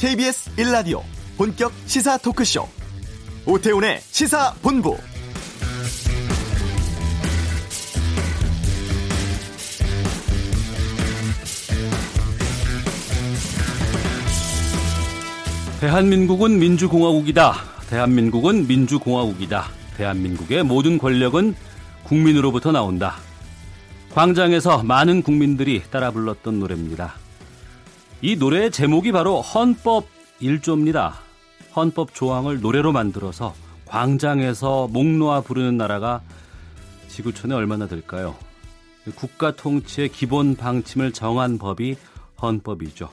KBS 1라디오 본격 시사 토크쇼 오태훈의 시사본부 대한민국은 민주공화국이다. 대한민국은 민주공화국이다. 대한민국의 모든 권력은 국민으로부터 나온다. 광장에서 많은 국민들이 따라 불렀던 노래입니다. 이 노래의 제목이 바로 헌법 1조입니다. 헌법 조항을 노래로 만들어서 광장에서 목 놓아 부르는 나라가 지구촌에 얼마나 될까요? 국가 통치의 기본 방침을 정한 법이 헌법이죠.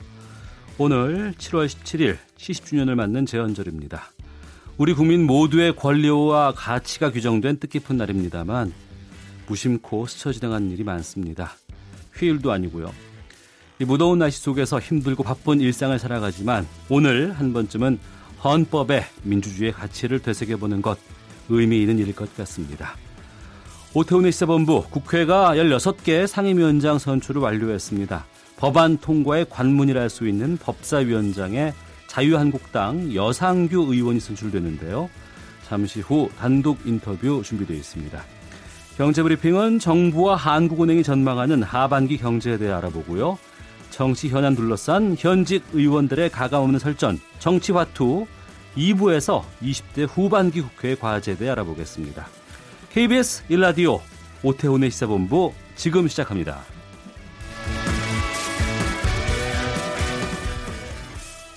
오늘 7월 17일 70주년을 맞는 제헌절입니다. 우리 국민 모두의 권리와 가치가 규정된 뜻깊은 날입니다만 무심코 스쳐 지나간 일이 많습니다. 휴일도 아니고요. 이 무더운 날씨 속에서 힘들고 바쁜 일상을 살아가지만 오늘 한 번쯤은 헌법의 민주주의의 가치를 되새겨보는 것 의미 있는 일일 것 같습니다. 오태훈의 시사본부 국회가 16개 상임위원장 선출을 완료했습니다. 법안 통과의 관문이랄 수 있는 법사위원장에 자유한국당 여상규 의원이 선출되는데요. 잠시 후 단독 인터뷰 준비되어 있습니다. 경제브리핑은 정부와 한국은행이 전망하는 하반기 경제에 대해 알아보고요. 정치 현안 둘러싼 현직 의원들의 가감없는 설전, 정치화투 2부에서 20대 후반기 국회 과제에 대해 알아보겠습니다. KBS 1라디오 오태훈의 시사본부 지금 시작합니다.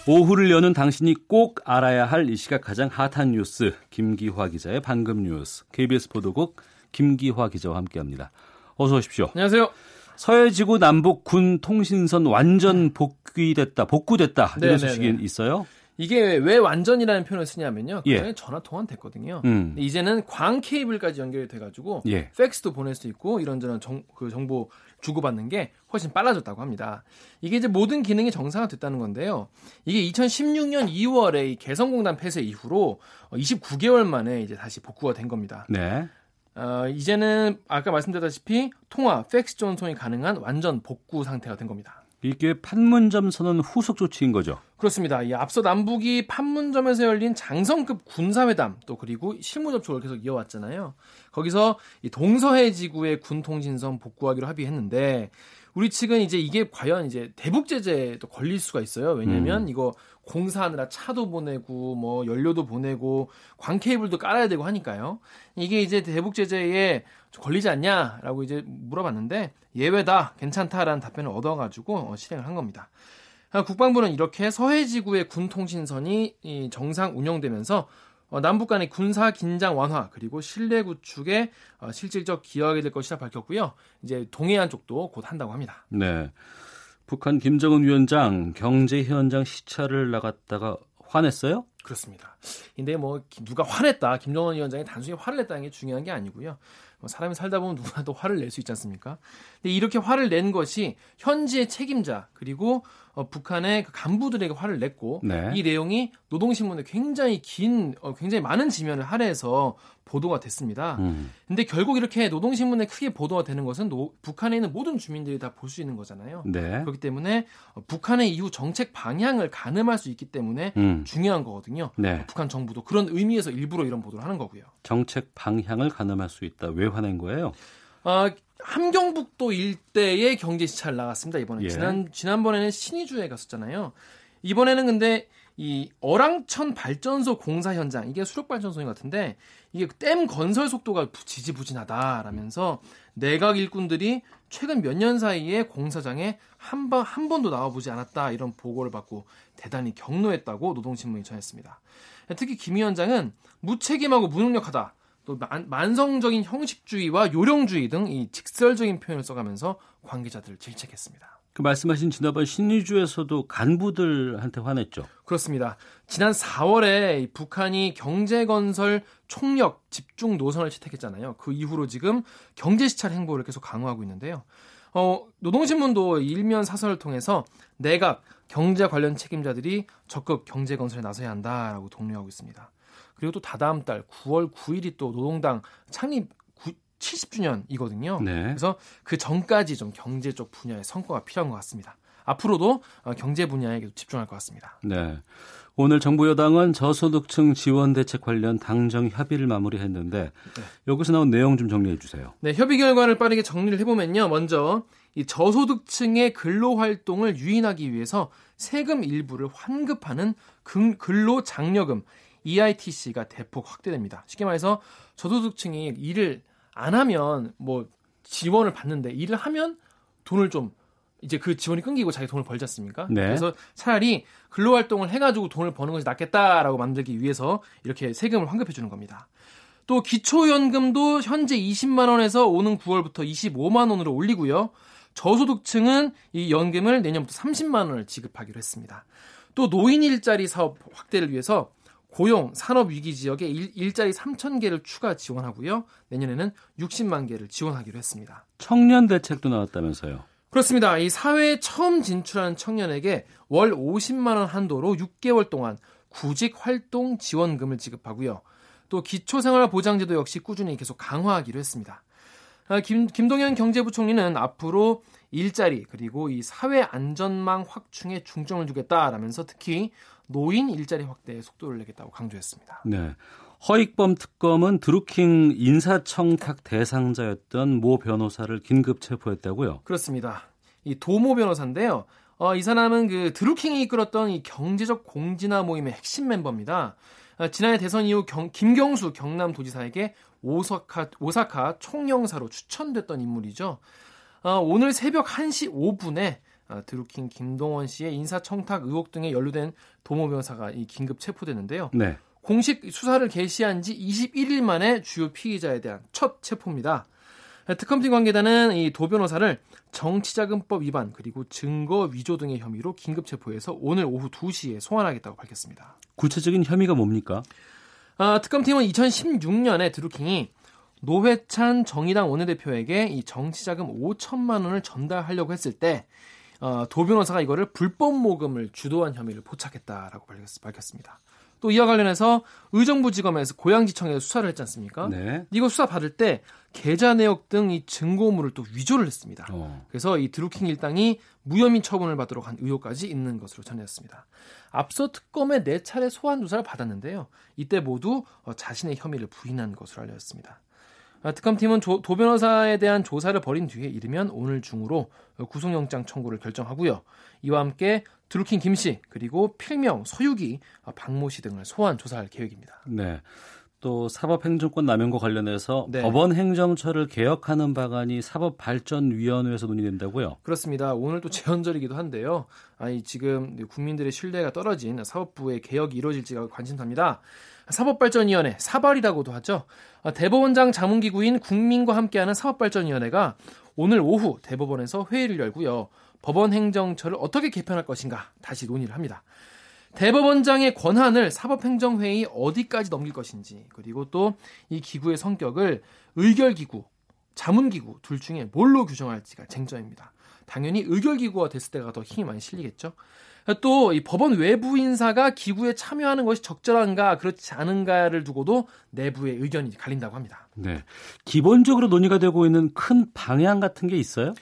오후를 여는 당신이 꼭 알아야 할 이 시각 가장 핫한 뉴스 김기화 기자의 방금 뉴스 KBS 보도국 김기화 기자와 함께합니다. 어서 오십시오. 안녕하세요. 서해지구 남북 군 통신선 완전 복귀됐다, 복구됐다 이런 네네네. 소식이 있어요? 이게 왜 완전이라는 표현을 쓰냐면요. 예. 전화 통화는 됐거든요. 음. 이제는 광 케이블까지 연결이 돼가지고 예. 팩스도 보낼 수 있고 이런저런 정, 그 정보 주고받는 게 훨씬 빨라졌다고 합니다. 이게 이제 모든 기능이 정상화됐다는 건데요. 이게 2016년 2월에 개성공단 폐쇄 이후로 29개월 만에 이제 다시 복구가 된 겁니다. 네. 어, 이제는 아까 말씀드렸다시피 통화, 팩스 전송이 가능한 완전 복구 상태가 된 겁니다. 이게 판문점 선언 후속 조치인 거죠? 그렇습니다. 이 앞서 남북이 판문점에서 열린 장성급 군사회담 또 그리고 실무 접촉을 계속 이어왔잖아요. 거기서 이 동서해 지구의 군 통신선 복구하기로 합의했는데 우리 측은 이제 이게 과연 이제 대북 제재도 걸릴 수가 있어요. 왜냐면 음. 이거 공사하느라 차도 보내고 뭐 연료도 보내고 광 케이블도 깔아야 되고 하니까요. 이게 이제 대북 제재에 걸리지 않냐라고 이제 물어봤는데 예외다 괜찮다라는 답변을 얻어가지고 어, 실행을 한 겁니다. 아, 국방부는 이렇게 서해지구의 군 통신선이 정상 운영되면서 어, 남북 간의 군사 긴장 완화 그리고 신뢰 구축에 어, 실질적 기여하게 될 것이라 밝혔고요. 이제 동해안 쪽도 곧 한다고 합니다. 네. 북한 김정은 위원장 경제 현장 시찰을 나갔다가 화냈어요? 그렇습니다. 근데 뭐 누가 화냈다, 김정은 위원장이 단순히 화를 냈다는 게 중요한 게 아니고요. 뭐 사람이 살다 보면 누구나도 화를 낼 수 있지 않습니까? 근데 이렇게 화를 낸 것이 현지의 책임자 그리고 어, 북한의 그 간부들에게 화를 냈고 네. 이 내용이 노동신문에 굉장히 긴, 어, 굉장히 많은 지면을 할애해서 보도가 됐습니다. 음. 근데 결국 이렇게 노동신문에 크게 보도가 되는 것은 노, 북한에 있는 모든 주민들이 다 볼 수 있는 거잖아요. 네. 그렇기 때문에 어, 북한의 이후 정책 방향을 가늠할 수 있기 때문에 음. 중요한 거거든요. 네. 북한 정부도 그런 의미에서 일부러 이런 보도를 하는 거고요. 정책 방향을 가늠할 수 있다. 왜 화낸 거예요? 어, 함경북도 일대의 경제 시찰 나갔습니다. 이번에 예. 지난 지난번에는 신의주에 갔었잖아요. 이번에는 근데 이 어랑천 발전소 공사 현장 이게 수력 발전소인 것 같은데 이게 댐 건설 속도가 지지부진하다라면서 내각 일꾼들이 최근 몇 년 사이에 공사장에 한 번 한 번도 나와보지 않았다 이런 보고를 받고 대단히 격노했다고 노동신문이 전했습니다. 특히 김 위원장은 무책임하고 무능력하다. 또 만, 성적인 형식주의와 요령주의 등 이 직설적인 표현을 써가면서 관계자들을 질책했습니다. 그 말씀하신 지난번 신의주에서도 간부들한테 화냈죠. 그렇습니다. 지난 4월에 북한이 경제건설 총력 집중 노선을 채택했잖아요. 그 이후로 지금 경제시찰 행보를 계속 강화하고 있는데요. 어, 노동신문도 일면 사설을 통해서 내각 경제 관련 책임자들이 적극 경제 건설에 나서야 한다라고 독려하고 있습니다. 그리고 또 다다음 달 9월 9일이 또 노동당 창립 70주년이거든요. 네. 그래서 그 전까지 좀 경제 쪽 분야의 성과가 필요한 것 같습니다. 앞으로도 어, 경제 분야에 집중할 것 같습니다. 네. 오늘 정부 여당은 저소득층 지원 대책 관련 당정 협의를 마무리했는데 네. 여기서 나온 내용 좀 정리해 주세요. 네, 협의 결과를 빠르게 정리를 해보면요. 먼저 이 저소득층의 근로 활동을 유인하기 위해서 세금 일부를 환급하는 근로 장려금 EITC가 대폭 확대됩니다. 쉽게 말해서 저소득층이 일을 안 하면 뭐 지원을 받는데 일을 하면 돈을 좀 이제 그 지원이 끊기고 자기 돈을 벌지 않습니까? 네. 그래서 차라리 근로 활동을 해가지고 돈을 버는 것이 낫겠다라고 만들기 위해서 이렇게 세금을 환급해 주는 겁니다. 또 기초연금도 현재 20만 원에서 오는 9월부터 25만 원으로 올리고요. 저소득층은 이 연금을 내년부터 30만 원을 지급하기로 했습니다. 또 노인 일자리 사업 확대를 위해서 고용, 산업 위기 지역에 일, 자리 3천 개를 추가 지원하고요. 내년에는 60만 개를 지원하기로 했습니다. 청년 대책도 나왔다면서요? 그렇습니다. 이 사회에 처음 진출하는 청년에게 월 50만 원 한도로 6개월 동안 구직 활동 지원금을 지급하고요. 또 기초생활보장제도 역시 꾸준히 계속 강화하기로 했습니다. 아, 김, 김동연 경제부총리는 앞으로 일자리 그리고 이 사회 안전망 확충에 중점을 두겠다라면서 특히 노인 일자리 확대에 속도를 내겠다고 강조했습니다. 네. 허익범 특검은 드루킹 인사청탁 대상자였던 모 변호사를 긴급 체포했다고요? 그렇습니다. 이 도모 변호사인데요. 어, 이 사람은 그 드루킹이 이끌었던 이 경제적 공진화 모임의 핵심 멤버입니다. 어, 지난해 대선 이후 경, 김경수 경남도지사에게 오사카, 오사카 총영사로 추천됐던 인물이죠. 어, 오늘 새벽 1시 5분에 어, 드루킹 김동원 씨의 인사청탁 의혹 등에 연루된 도모 변호사가 이 긴급 체포됐는데요. 네. 공식 수사를 개시한 지 21일 만에 주요 피의자에 대한 첫 체포입니다. 특검팀 관계자는 이 도 변호사를 정치자금법 위반 그리고 증거 위조 등의 혐의로 긴급 체포해서 오늘 오후 2시에 소환하겠다고 밝혔습니다. 구체적인 혐의가 뭡니까? 아, 특검팀은 2016년에 드루킹이 노회찬 정의당 원내대표에게 이 정치자금 5천만 원을 전달하려고 했을 때 어, 도 변호사가 이거를 불법 모금을 주도한 혐의를 포착했다라고 밝혔습니다. 또 이와 관련해서 의정부지검에서 고양지청에서 수사를 했지 않습니까? 네. 이거 수사 받을 때 계좌 내역 등 이 증거물을 또 위조를 했습니다. 어. 그래서 이 드루킹 일당이 무혐의 처분을 받도록 한 의혹까지 있는 것으로 전해졌습니다. 앞서 특검에 네 차례 소환 조사를 받았는데요. 이때 모두 어, 자신의 혐의를 부인한 것으로 알려졌습니다. 아, 특검팀은 조, 도 변호사에 대한 조사를 벌인 뒤에 이르면 오늘 중으로 구속영장 청구를 결정하고요. 이와 함께 드루킹 김 씨 그리고 필명 서유기 박모 씨 등을 소환 조사할 계획입니다. 네. 또 사법행정권 남용과 관련해서 네. 법원 행정처를 개혁하는 방안이 사법발전위원회에서 논의된다고요? 그렇습니다. 오늘 또 재헌절이기도 한데요. 아니 지금 국민들의 신뢰가 떨어진 사법부의 개혁이 이루어질지가 관심사입니다. 사법발전위원회 사발이라고도 하죠. 대법원장 자문기구인 국민과 함께하는 사법발전위원회가 오늘 오후 대법원에서 회의를 열고요. 법원 행정처를 어떻게 개편할 것인가 다시 논의를 합니다. 대법원장의 권한을 사법행정회의 어디까지 넘길 것인지 그리고 또 이 기구의 성격을 의결기구, 자문기구 둘 중에 뭘로 규정할지가 쟁점입니다. 당연히 의결기구가 됐을 때가 더 힘이 많이 실리겠죠. 또 이 법원 외부 인사가 기구에 참여하는 것이 적절한가 그렇지 않은가를 두고도 내부의 의견이 갈린다고 합니다. 네. 기본적으로 논의가 되고 있는 큰 방향 같은 게 있어요?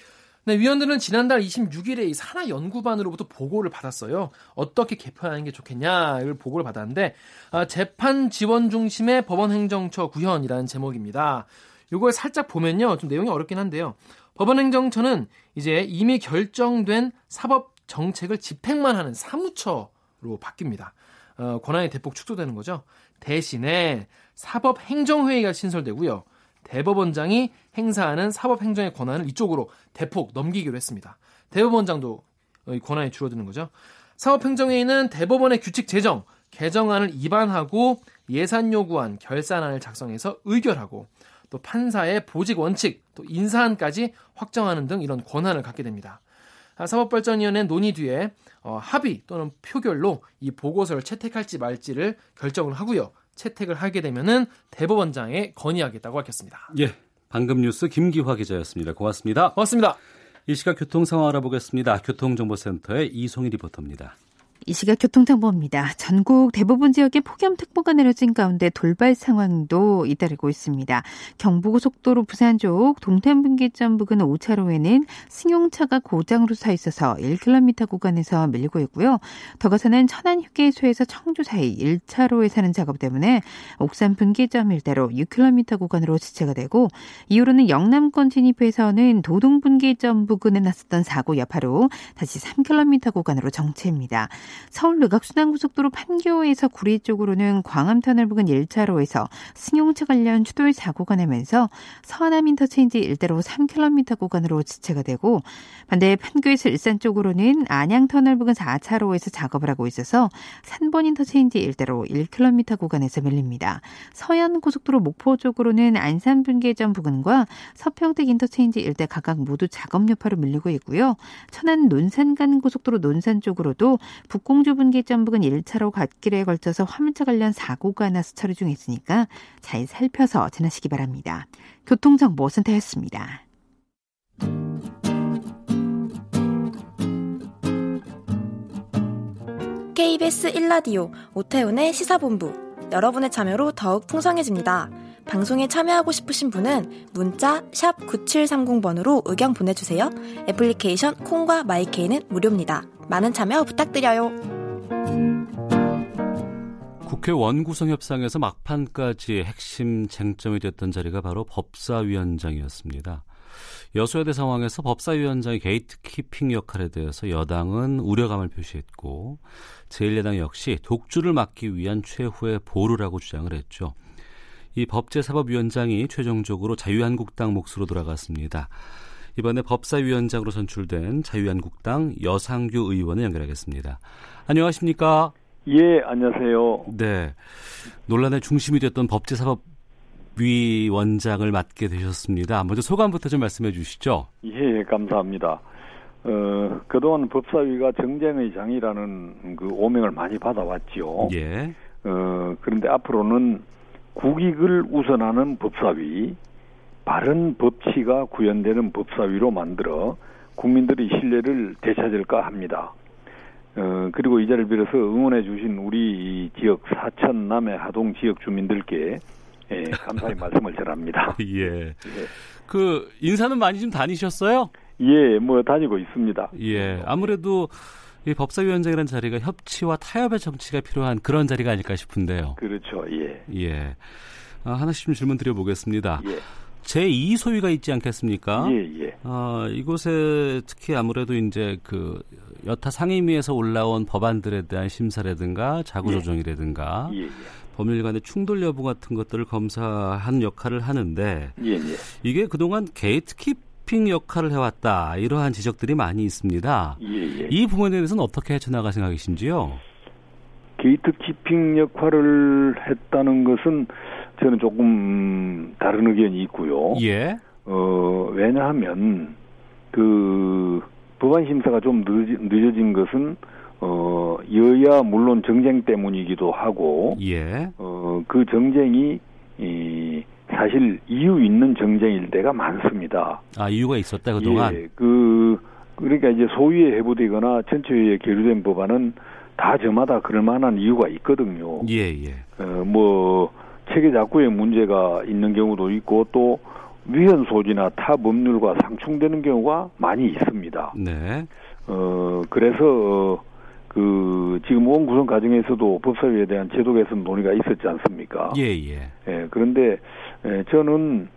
네, 위원들은 지난달 26일에 이 산하 연구반으로부터 보고를 받았어요. 어떻게 개편하는 게 좋겠냐를 보고를 받았는데 아, 재판 지원 중심의 법원 행정처 구현이라는 제목입니다. 이걸 살짝 보면요, 좀 내용이 어렵긴 한데요. 법원 행정처는 이제 이미 결정된 사법 정책을 집행만 하는 사무처로 바뀝니다. 어, 권한이 대폭 축소되는 거죠. 대신에 사법행정회의가 신설되고요. 대법원장이 행사하는 사법행정의 권한을 이쪽으로 대폭 넘기기로 했습니다. 대법원장도 권한이 줄어드는 거죠. 사법행정회의는 대법원의 규칙 제정, 개정안을 입안하고 예산 요구안, 결산안을 작성해서 의결하고 또 판사의 보직 원칙, 또 인사안까지 확정하는 등 이런 권한을 갖게 됩니다. 사법발전위원회 논의 뒤에 어, 합의 또는 표결로 이 보고서를 채택할지 말지를 결정을 하고요. 채택을 하게 되면은 대법원장에 건의하겠다고 밝혔습니다. 예. 방금 뉴스 김기화 기자였습니다. 고맙습니다. 고맙습니다. 이 시각 교통 상황 알아보겠습니다. 교통정보센터의 이송희 리포터입니다. 이 시각 교통정보입니다. 전국 대부분 지역에 폭염특보가 내려진 가운데 돌발 상황도 잇따르고 있습니다. 경부고속도로 부산 쪽 동탄분기점 부근 5차로에는 승용차가 고장으로 서 있어서 1km 구간에서 밀리고 있고요. 더 가서는 천안휴게소에서 청주 사이 1차로에 사는 작업 때문에 옥산 분기점 일대로 6km 구간으로 지체가 되고 이후로는 영남권 진입해서는 도동분기점 부근에 났었던 사고 여파로 다시 3km 구간으로 정체입니다. 서울외곽순환고속도로 판교에서 구리 쪽으로는 광암터널 부근 1차로에서 승용차 관련 추돌 사고가 나면서 서하남 인터체인지 일대로 3km 구간으로 지체가 되고 반대 판교에서 일산 쪽으로는 안양터널 부근 4차로에서 작업을 하고 있어서 산본 인터체인지 일대로 1km 구간에서 밀립니다. 서해안 고속도로 목포 쪽으로는 안산 분계점 부근과 서평택 인터체인지 일대 각각 모두 작업 여파로 밀리고 있고요. 천안 논산 간 고속도로 논산 쪽으로도 북 공주 분기점 부근 1차로 갓길에 걸쳐서 화물차 관련 사고가 나서 처리 중에 있으니까 잘 살펴서 지나시기 바랍니다. 교통정보센터였습니다. KBS 1라디오 오태훈의 시사본부 여러분의 참여로 더욱 풍성해집니다. 방송에 참여하고 싶으신 분은 문자 9730번으로 의견 보내주세요. 애플리케이션 콩과 my K는 무료입니다. 많은 참여 부탁드려요. 국회 원구성 협상에서 막판까지 핵심 쟁점이 됐던 자리가 바로 법사위원장이었습니다. 여소야대 상황에서 법사위원장의 gatekeeping 역할에 대해서 여당은 우려감을 표시했고 제1야당 역시 독주를 막기 위한 최후의 보루라고 주장을 했죠. 이 법제사법위원장이 최종적으로 자유한국당 몫으로 돌아갔습니다. 이번에 법사위원장으로 선출된 자유한국당 여상규 의원을 연결하겠습니다. 안녕하십니까? 예, 안녕하세요. 네. 논란의 중심이 됐던 법제사법 위원장을 맡게 되셨습니다. 먼저 소감부터 좀 말씀해 주시죠. 예, 감사합니다. 어, 그동안 법사위가 정쟁의 장이라는 그 오명을 많이 받아왔지요. 예. 어, 그런데 앞으로는 국익을 우선하는 법사위, 바른 법치가 구현되는 법사위로 만들어 국민들의 신뢰를 되찾을까 합니다. 어, 그리고 이 자리를 빌어서 응원해 주신 우리 지역 사천 남해 하동 지역 주민들께 예, 감사의 말씀을 전합니다. 예. 예. 그 인사는 많이 좀 다니셨어요? 예, 뭐 다니고 있습니다. 예. 아무래도 이 법사위원장이라는 자리가 협치와 타협의 정치가 필요한 그런 자리가 아닐까 싶은데요. 그렇죠. 예. 예. 아, 하나씩 좀 질문 드려보겠습니다. 예. 제2 소위가 있지 않겠습니까? 예, 예. 어, 이곳에 특히 아무래도 이제 그 여타 상임위에서 올라온 법안들에 대한 심사라든가 자구 조정이라든가 예, 예. 법률 간의 충돌 여부 같은 것들을 검사하는 역할을 하는데 예, 예. 이게 그동안 gatekeeping 역할을 해왔다 이러한 지적들이 많이 있습니다. 예, 예. 이 부분에 대해서는 어떻게 헤쳐나갈 생각이신지요? gatekeeping 역할을 했다는 것은 저는 조금 다른 의견이 있고요. 예. 어, 왜냐하면 그 법안 심사가 좀 늦, 어진 것은 어, 여야 물론 정쟁 때문이기도 하고 예. 어, 그 정쟁이 이 사실 이유 있는 정쟁일 때가 많습니다. 아, 이유가 있었다 그동안. 예, 그 그러니까 이제 소위에 해부되거나 전체회의에 계류된 법안은 다 저마다 그럴 만한 이유가 있거든요. 예, 예. 어, 뭐 체계 작구에 문제가 있는 경우도 있고 또 위헌 소지나 타 법률과 상충되는 경우가 많이 있습니다. 네. 어 그래서 그 지금 원 구성 과정에서도 법사위에 대한 제도 개선 논의가 있었지 않습니까? 예, 예. 예 그런데 예, 저는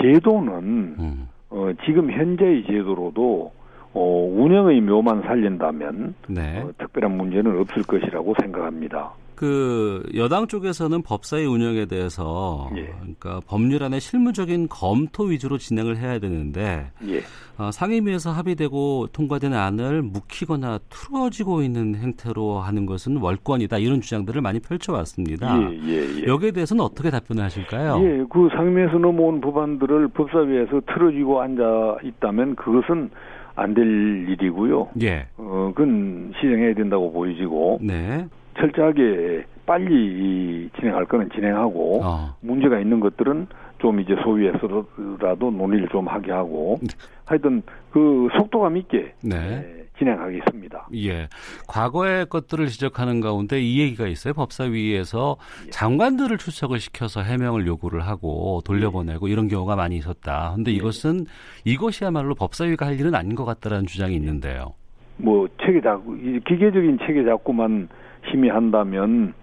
제도는 음. 어, 지금 현재의 제도로도 어, 운영의 묘만 살린다면 네. 어, 특별한 문제는 없을 것이라고 생각합니다. 그 여당 쪽에서는 법사위 운영에 대해서 예. 그러니까 법률안의 실무적인 검토 위주로 진행을 해야 되는데 예. 어, 상임위에서 합의되고 통과된 안을 묵히거나 틀어지고 있는 행태로 하는 것은 월권이다 이런 주장들을 많이 펼쳐왔습니다. 예, 예, 예. 여기에 대해서는 어떻게 답변을 하실까요? 예, 그 상임위에서 넘어온 법안들을 법사위에서 틀어지고 앉아 있다면 그것은 안 될 일이고요. 예. 어, 그건 실행해야 된다고 보여지고 네. 철저하게 빨리 진행할 거는 진행하고 어. 문제가 있는 것들은 좀 이제 소위에서라도 논의를 좀 하게 하고 하여튼 그 속도감 있게 네. 예, 진행하겠습니다. 예. 과거의 것들을 지적하는 가운데 이 얘기가 있어요. 법사위에서 예. 장관들을 출석을 시켜서 해명을 요구를 하고 돌려보내고 이런 경우가 많이 있었다. 근데 예. 이것은 이것이야말로 법사위가 할 일은 아닌 것 같다라는 주장이 있는데요. 뭐 체계 자꾸 이 기계적인 체계 자꾸만 심의한다면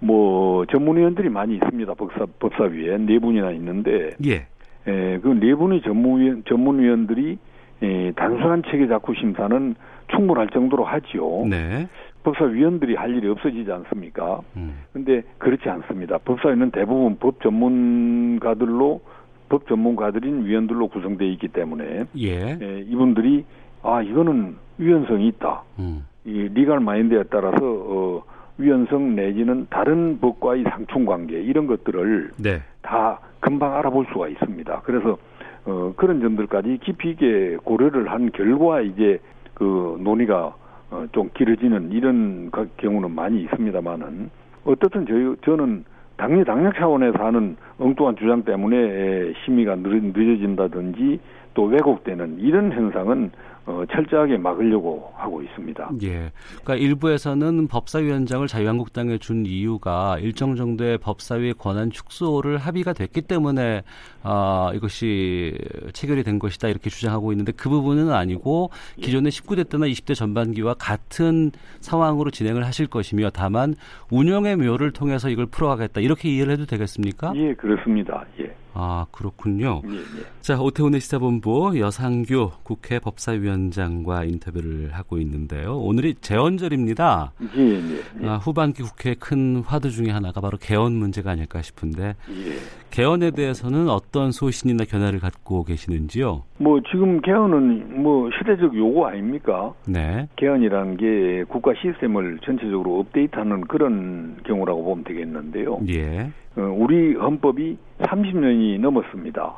뭐 전문위원들이 많이 있습니다. 법사 법사위에 네 분이나 있는데 예. 에, 그네 분의 전문위원 전문위원들이 에, 단순한 체계 자꾸 심사는 충분할 정도로 하지요. 네. 법사위원들이 할 일이 없어지지 않습니까? 음. 근데 그렇지 않습니다. 법사위는 대부분 법 전문가들로 법 전문가들인 위원들로 구성되어 있기 때문에 예. 에, 이분들이 아 이거는 위헌성이 있다. 음. 이 리갈 마인드에 따라서 어, 위헌성 내지는 다른 법과의 상충 관계 이런 것들을 네. 다 금방 알아볼 수가 있습니다. 그래서 어, 그런 점들까지 깊이 있게 고려를 한 결과 이제 그 논의가 어, 좀 길어지는 이런 가- 경우는 많이 있습니다만은 어떻든 저희 저는 당리 당력 차원에서 하는 엉뚱한 주장 때문에 에, 심의가 늦, 늦어진다든지 또 왜곡되는 이런 현상은 어, 철저하게 막으려고 하고 있습니다. 예. 그러니까 일부에서는 법사위원장을 자유한국당에 준 이유가 일정 정도의 법사위의 권한 축소를 합의가 됐기 때문에 아, 이것이 체결이 된 것이다 이렇게 주장하고 있는데 그 부분은 아니고 기존의 19대 때나 20대 전반기와 같은 상황으로 진행을 하실 것이며 다만 운영의 묘를 통해서 이걸 풀어가겠다 이렇게 이해를 해도 되겠습니까? 예, 그렇습니다. 예, 아 그렇군요. 예, 예. 자, 오태훈의 시사본부 여상규 국회 법사위원장과 인터뷰를 하고 있는데요. 오늘이 재헌절입니다. 예, 예, 예. 아, 후반기 국회 큰 화두 중에 하나가 바로 개헌 문제가 아닐까 싶은데 예. 개헌에 대해서는 어떤 소신이나 견해를 갖고 계시는지요? 뭐 지금 개헌은 뭐 시대적 요구 아닙니까? 네, 개헌이라는 게 국가 시스템을 전체적으로 업데이트하는 그런 경우라고 보면 되겠는데요. 예, 어, 우리 헌법이 30년이 넘었습니다.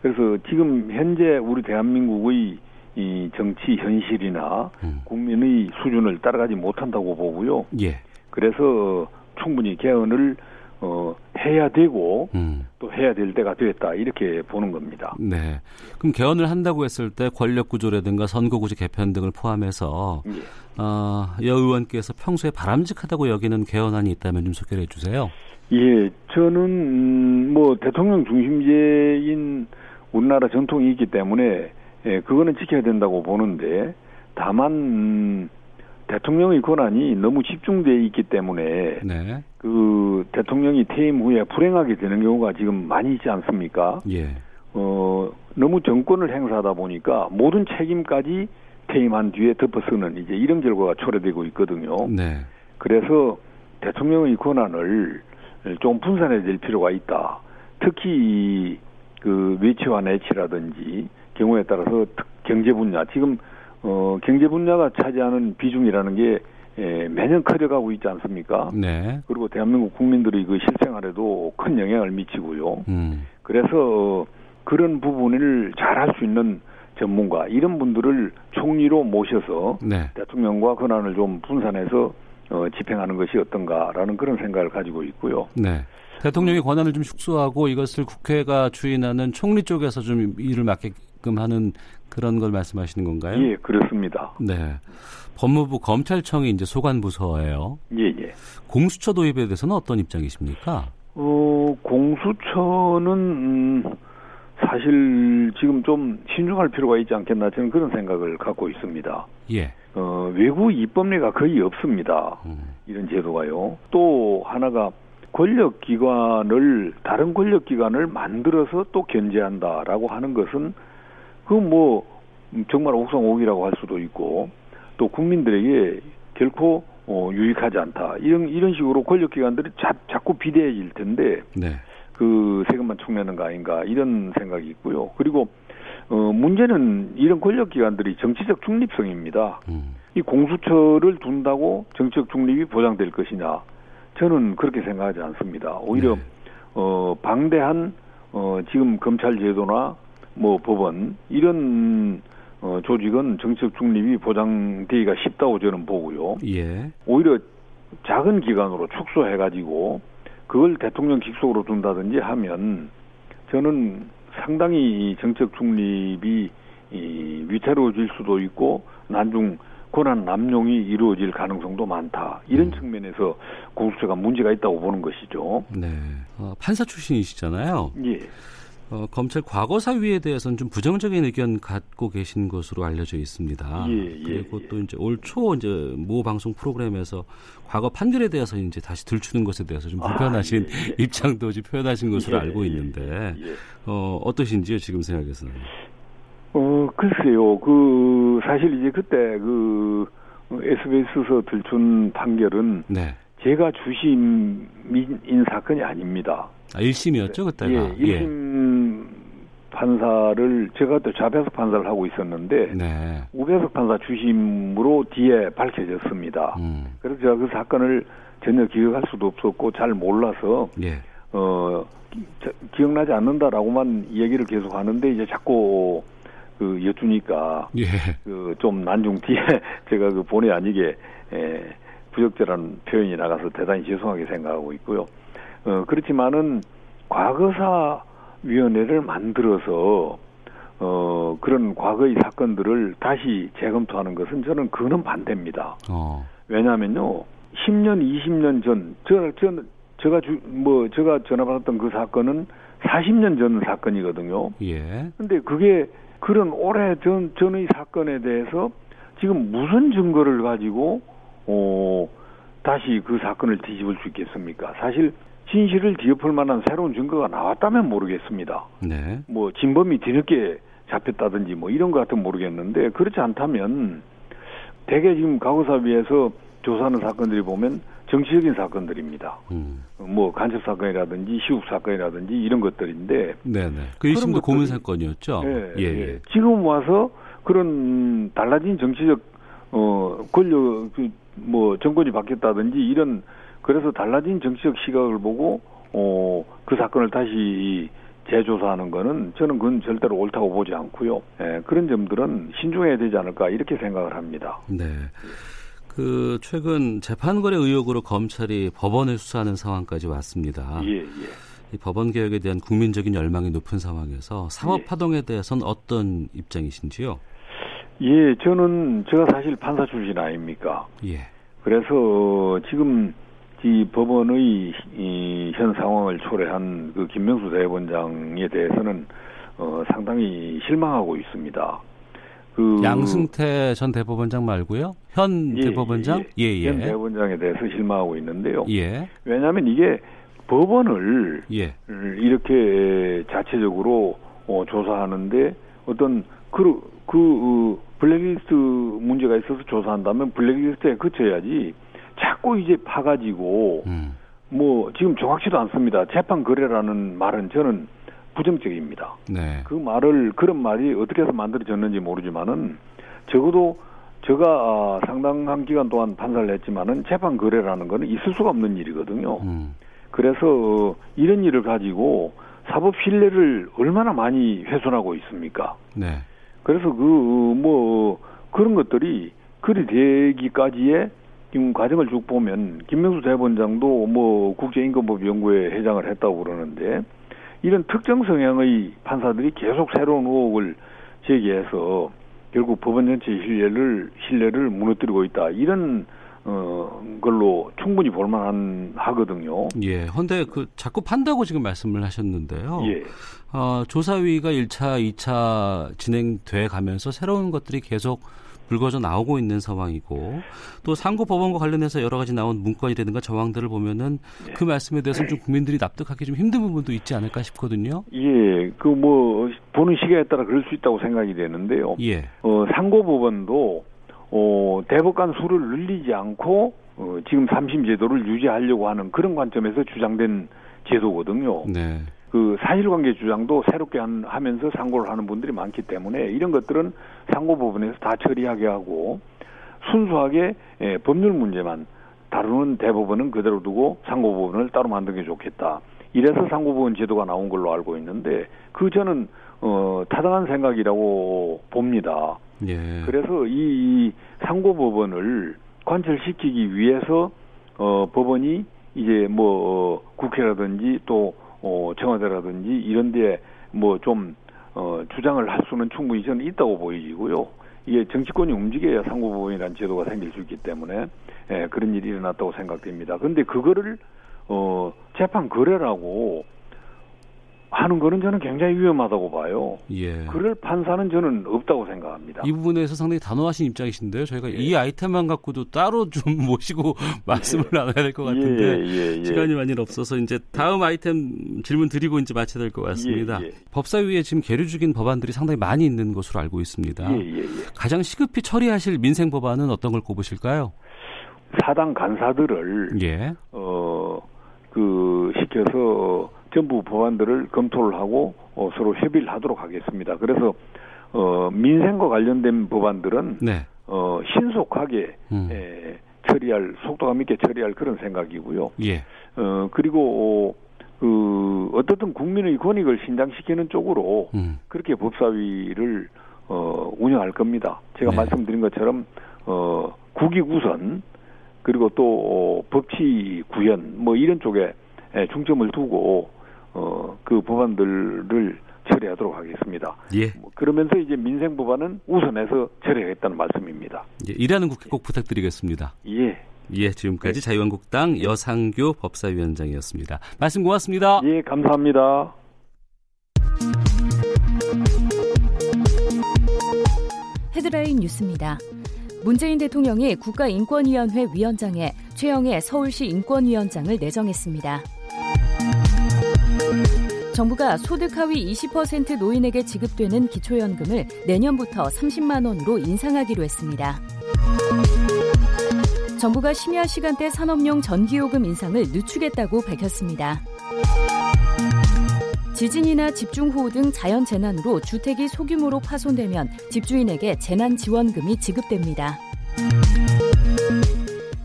그래서 지금 현재 우리 대한민국의 이 정치 현실이나 음. 국민의 수준을 따라가지 못한다고 보고요. 예, 그래서 충분히 개헌을 어, 해야 되고 음, 또 해야 될 때가 됐다 이렇게 보는 겁니다. 네. 그럼 개헌을 한다고 했을 때 권력 구조라든가 선거구제 개편 등을 포함해서 예. 어, 여 의원께서 평소에 바람직하다고 여기는 개헌안이 있다면 좀 소개를 해주세요. 예, 저는 음, 뭐 대통령 중심제인 우리나라 전통이 있기 때문에 예, 그거는 지켜야 된다고 보는데 다만 음, 대통령의 권한이 너무 집중돼 있기 때문에 네, 그 대통령이 퇴임 후에 불행하게 되는 경우가 지금 많이 있지 않습니까? 예, 어, 너무 정권을 행사하다 보니까 모든 책임까지 퇴임한 뒤에 덮어쓰는 이제 이런 결과가 초래되고 있거든요. 네, 그래서 대통령의 권한을 좀 분산해야 될 필요가 있다. 특히 이그 외치와 내치라든지 경우에 따라서 특- 경제 분야 지금 어 경제 분야가 차지하는 비중이라는 게 에, 매년 커져가고 있지 않습니까? 네, 그리고 대한민국 국민들의 그 실생활에도 큰 영향을 미치고요. 음, 그래서 그런 부분을 잘할 수 있는 전문가 이런 분들을 총리로 모셔서 네. 대통령과 권한을 좀 분산해서 어, 집행하는 것이 어떤가라는 그런 생각을 가지고 있고요. 네. 대통령의 권한을 좀 축소하고 이것을 국회가 주인하는 총리 쪽에서 좀 일을 맡게끔 하는 그런 걸 말씀하시는 건가요? 예, 그렇습니다. 네. 법무부 검찰청이 이제 소관 부서예요. 예, 예. 공수처 도입에 대해서는 어떤 입장이십니까? 어, 공수처는 음, 사실 지금 좀 신중할 필요가 있지 않겠나 저는 그런 생각을 갖고 있습니다. 예. 어, 외부 입법례가 거의 없습니다. 음, 이런 제도가요. 또 하나가 권력기관을 다른 권력기관을 만들어서 또 견제한다라고 하는 것은 그 뭐 정말 옥상옥이라고 할 수도 있고 또 국민들에게 결코 어, 유익하지 않다 이런 이런 식으로 권력기관들이 자, 자꾸 비대해질 텐데 네. 그 세금만 축내는 거 아닌가 이런 생각이 있고요. 그리고 어, 문제는 이런 권력 기관들이 정치적 중립성입니다. 음, 이 공수처를 둔다고 정치적 중립이 보장될 것이냐? 저는 그렇게 생각하지 않습니다. 오히려 네. 어 방대한 어 지금 검찰 제도나 뭐 법원 이런 어 조직은 정치적 중립이 보장되기가 쉽다고 저는 보고요. 예. 오히려 작은 기관으로 축소해 가지고 그걸 대통령 직속으로 둔다든지 하면 저는 상당히 이 정책 중립이 이 위태로워질 수도 있고 난중 권한 남용이 이루어질 가능성도 많다. 이런 음. 측면에서 공수처가 문제가 있다고 보는 것이죠. 네. 어, 판사 출신이시잖아요. 예. 어, 검찰 과거 사위에 대해서는 좀 부정적인 의견 갖고 계신 것으로 알려져 있습니다. 예, 예, 그리고 예. 또 이제 올 초 이제 모 방송 프로그램에서 과거 판결에 대해서 이제 다시 들추는 것에 대해서 좀 불편하신 아, 예, 입장도 이제 표현하신 것으로 예, 알고 예, 있는데 예. 어, 어떠신지요 지금 생각에서는? 어, 글쎄요. 그 사실 이제 그때 그 SBS에서 들춘 판결은 네. 제가 주심인 사건이 아닙니다. 아, 1심이었죠 그때가. 예, 1심 판사를 제가 또 좌배석 판사를 하고 있었는데 네. 우배석 판사 주심으로 뒤에 밝혀졌습니다. 음. 그래서 제가 그 사건을 전혀 기억할 수도 없었고 잘 몰라서 예. 어 기억나지 않는다라고만 얘기를 계속 하는데 이제 자꾸 그 여쭈니까 예. 그좀 난중 뒤에 제가 그 본의 아니게 에, 부적절한 표현이 나가서 대단히 죄송하게 생각하고 있고요. 어 그렇지만은 과거사 위원회를 만들어서 어 그런 과거의 사건들을 다시 재검토하는 것은 저는 그는 반대입니다. 어. 왜냐하면요, 10년, 20년 전, 저, 저, 제가 주, 뭐, 제가 전화 받았던 그 사건은 40년 전 사건이거든요. 예. 근데 그게 그런 오래 전, 전의 사건에 대해서 지금 무슨 증거를 가지고, 어, 다시 그 사건을 뒤집을 수 있겠습니까? 사실, 진실을 뒤엎을 만한 새로운 증거가 나왔다면 모르겠습니다. 네. 뭐 진범이 뒤늦게 잡혔다든지 뭐 이런 것 같으면 모르겠는데 그렇지 않다면 대개 지금 과거사위에서 조사하는 사건들이 보면 정치적인 사건들입니다. 음. 뭐 간첩 사건이라든지 시국 사건이라든지 이런 것들인데 네네. 그 1심도 것들이- 고문 사건이었죠. 예, 예. 예. 지금 와서 그런 달라진 정치적 어 권력 그뭐 정권이 바뀌었다든지 이런 그래서 달라진 정치적 시각을 보고 어 그 사건을 다시 재조사하는 거는 저는 그건 절대로 옳다고 보지 않고요. 예, 그런 점들은 신중해야 되지 않을까 이렇게 생각을 합니다. 네. 그 최근 재판거래 의혹으로 검찰이 법원을 수사하는 상황까지 왔습니다. 예, 예. 이 법원 개혁에 대한 국민적인 열망이 높은 상황에서 사법 예. 파동에 대해서는 어떤 입장이신지요? 예, 저는 제가 사실 판사 출신 아닙니까? 예. 그래서 지금 이 법원의 이 현 상황을 초래한 그 김명수 대법원장에 대해서는 어 상당히 실망하고 있습니다. 그 양승태 전 대법원장 말고요. 현 예, 대법원장? 예, 예, 현 예. 대법원장에 대해서 실망하고 있는데요. 예. 왜냐하면 이게 법원을 예. 이렇게 자체적으로 어, 조사하는데 어떤 그, 그 어, 블랙리스트 문제가 있어서 조사한다면 블랙리스트에 그쳐야지 자꾸 이제 파가지고 음. 뭐 지금 정확치도 않습니다. 재판 거래라는 말은 저는 부정적입니다. 네. 그 말을 그런 말이 어떻게 해서 만들어졌는지 모르지만은 적어도 제가 아, 상당한 기간 동안 판사를 했지만은 재판 거래라는 거는 있을 수가 없는 일이거든요. 음. 그래서 어, 이런 일을 가지고 사법 신뢰를 얼마나 많이 훼손하고 있습니까? 네. 그래서 그 뭐 그런 것들이 그리 되기까지의 지금 과정을 쭉 보면 김명수 대법원장도 뭐 국제임금법 연구회 회장을 했다고 그러는데 이런 특정 성향의 판사들이 계속 새로운 의혹을 제기해서 결국 법원 전체의 신뢰를 신뢰를 무너뜨리고 있다 이런 어 걸로 충분히 볼만한 하거든요. 예. 헌데 그 자꾸 판다고 지금 말씀을 하셨는데요. 예. 어, 조사위가 1차, 2차 진행돼 가면서 새로운 것들이 계속 불거져 나오고 있는 상황이고 또 상고 법원과 관련해서 여러 가지 나온 문건이라든가 정황들을 보면은 네. 그 말씀에 대해서는 좀 국민들이 납득하기 좀 힘든 부분도 있지 않을까 싶거든요. 예, 그 뭐 보는 시기에 따라 그럴 수 있다고 생각이 되는데요. 예. 어, 상고 법원도 어, 대법관 수를 늘리지 않고 어, 지금 삼심 제도를 유지하려고 하는 그런 관점에서 주장된 제도거든요. 네. 그 사실관계 주장도 새롭게 한, 하면서 상고를 하는 분들이 많기 때문에 이런 것들은 상고법원에서 다 처리하게 하고 순수하게 예, 법률 문제만 다루는 대법원은 그대로 두고 상고법원을 따로 만드는 게 좋겠다. 이래서 상고법원 제도가 나온 걸로 알고 있는데 그 저는 어, 타당한 생각이라고 봅니다. 예. 그래서 이, 이 상고 법원을 관철시키기 위해서 어, 법원이 이제 뭐 어, 국회라든지 또 어, 청와대라든지 이런 데에 뭐좀 어, 주장을 할 수는 충분히 저는 있다고 보이고요. 이게 정치권이 움직여야 상고법원이라는 제도가 생길 수 있기 때문에 예, 그런 일이 일어났다고 생각됩니다. 그런데 그거를 어, 재판 거래라고 하는 거는 저는 굉장히 위험하다고 봐요. 예. 그럴 판사는 저는 없다고 생각합니다. 이 부분에서 상당히 단호하신 입장이신데요. 저희가 예. 이 아이템만 갖고도 따로 좀 모시고 말씀을 나눠야 될 것 같은데 예, 예, 예. 시간이 많이 없어서 이제 다음 아이템 질문 드리고 이제 마쳐야 될 것 같습니다. 예, 예. 법사위에 지금 계류 중인 법안들이 상당히 많이 있는 것으로 알고 있습니다. 예, 예, 예. 가장 시급히 처리하실 민생 법안은 어떤 걸 꼽으실까요? 사당 간사들을 예. 어, 그, 시켜서 전부 법안들을 검토를 하고 어, 서로 협의를 하도록 하겠습니다. 그래서, 어, 민생과 관련된 법안들은, 네. 어, 신속하게, 음. 에, 처리할, 속도감 있게 처리할 그런 생각이고요. 예. 어, 그리고, 어, 그, 어떻든 국민의 권익을 신장시키는 쪽으로 음. 그렇게 법사위를, 어, 운영할 겁니다. 제가 네. 말씀드린 것처럼, 어, 국익 우선, 그리고 또 어, 법치 구현 뭐 이런 쪽에 에, 중점을 두고 어, 그 법안들을 처리하도록 하겠습니다. 예. 뭐 그러면서 이제 민생 법안은 우선해서 처리하겠다는 말씀입니다. 예. 일하는 국회 꼭 부탁드리겠습니다. 예, 예. 지금까지 자유한국당 여상교 법사위원장이었습니다. 말씀 고맙습니다. 예, 감사합니다. 헤드라인 뉴스입니다. 문재인 대통령이 국가인권위원회 위원장에 최영애 서울시 인권위원장을 내정했습니다. 정부가 소득 하위 20% 노인에게 지급되는 기초연금을 내년부터 30만 원으로 인상하기로 했습니다. 정부가 심야 시간대 산업용 전기요금 인상을 늦추겠다고 밝혔습니다. 지진이나 집중호우 등 자연재난으로 주택이 소규모로 파손되면 집주인에게 재난지원금이 지급됩니다.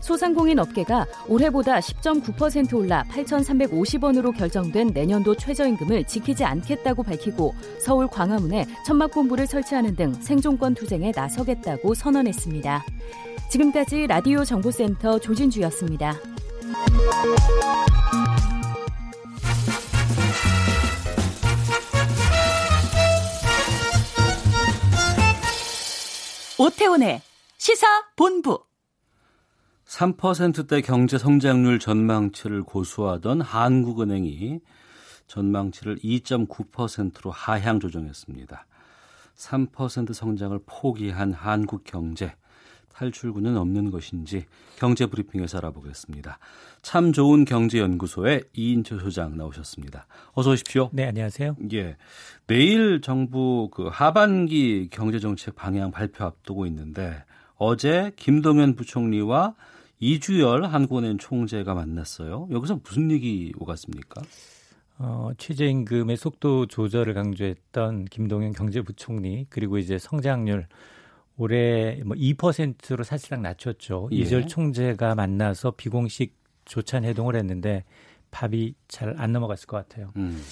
소상공인 업계가 올해보다 10.9% 올라 8,350원으로 결정된 내년도 최저임금을 지키지 않겠다고 밝히고 서울 광화문에 천막본부를 설치하는 등 생존권 투쟁에 나서겠다고 선언했습니다. 지금까지 라디오 정보센터 조진주였습니다. 오태훈의 시사 본부. 3%대 경제 성장률 전망치를 고수하던 한국은행이 전망치를 2.9%로 하향 조정했습니다. 3% 성장을 포기한 한국 경제 탈출구는 없는 것인지 경제 브리핑에서 알아보겠습니다. 참 좋은 경제연구소의 이인철 소장 나오셨습니다. 어서 오십시오. 네, 안녕하세요. 예. 내일 정부 그 하반기 경제정책 방향 발표 앞두고 있는데 어제 김동연 부총리와 이주열 한국은행 총재가 만났어요. 여기서 무슨 얘기 오갔습니까? 어, 최저임금의 속도 조절을 강조했던 김동연 경제부총리 그리고 이제 성장률 올해 뭐 2%로 사실상 낮췄죠. 예. 이절 총재가 만나서 비공식 조찬 회동을 했는데 밥이 잘 안 넘어갔을 것 같아요. 음.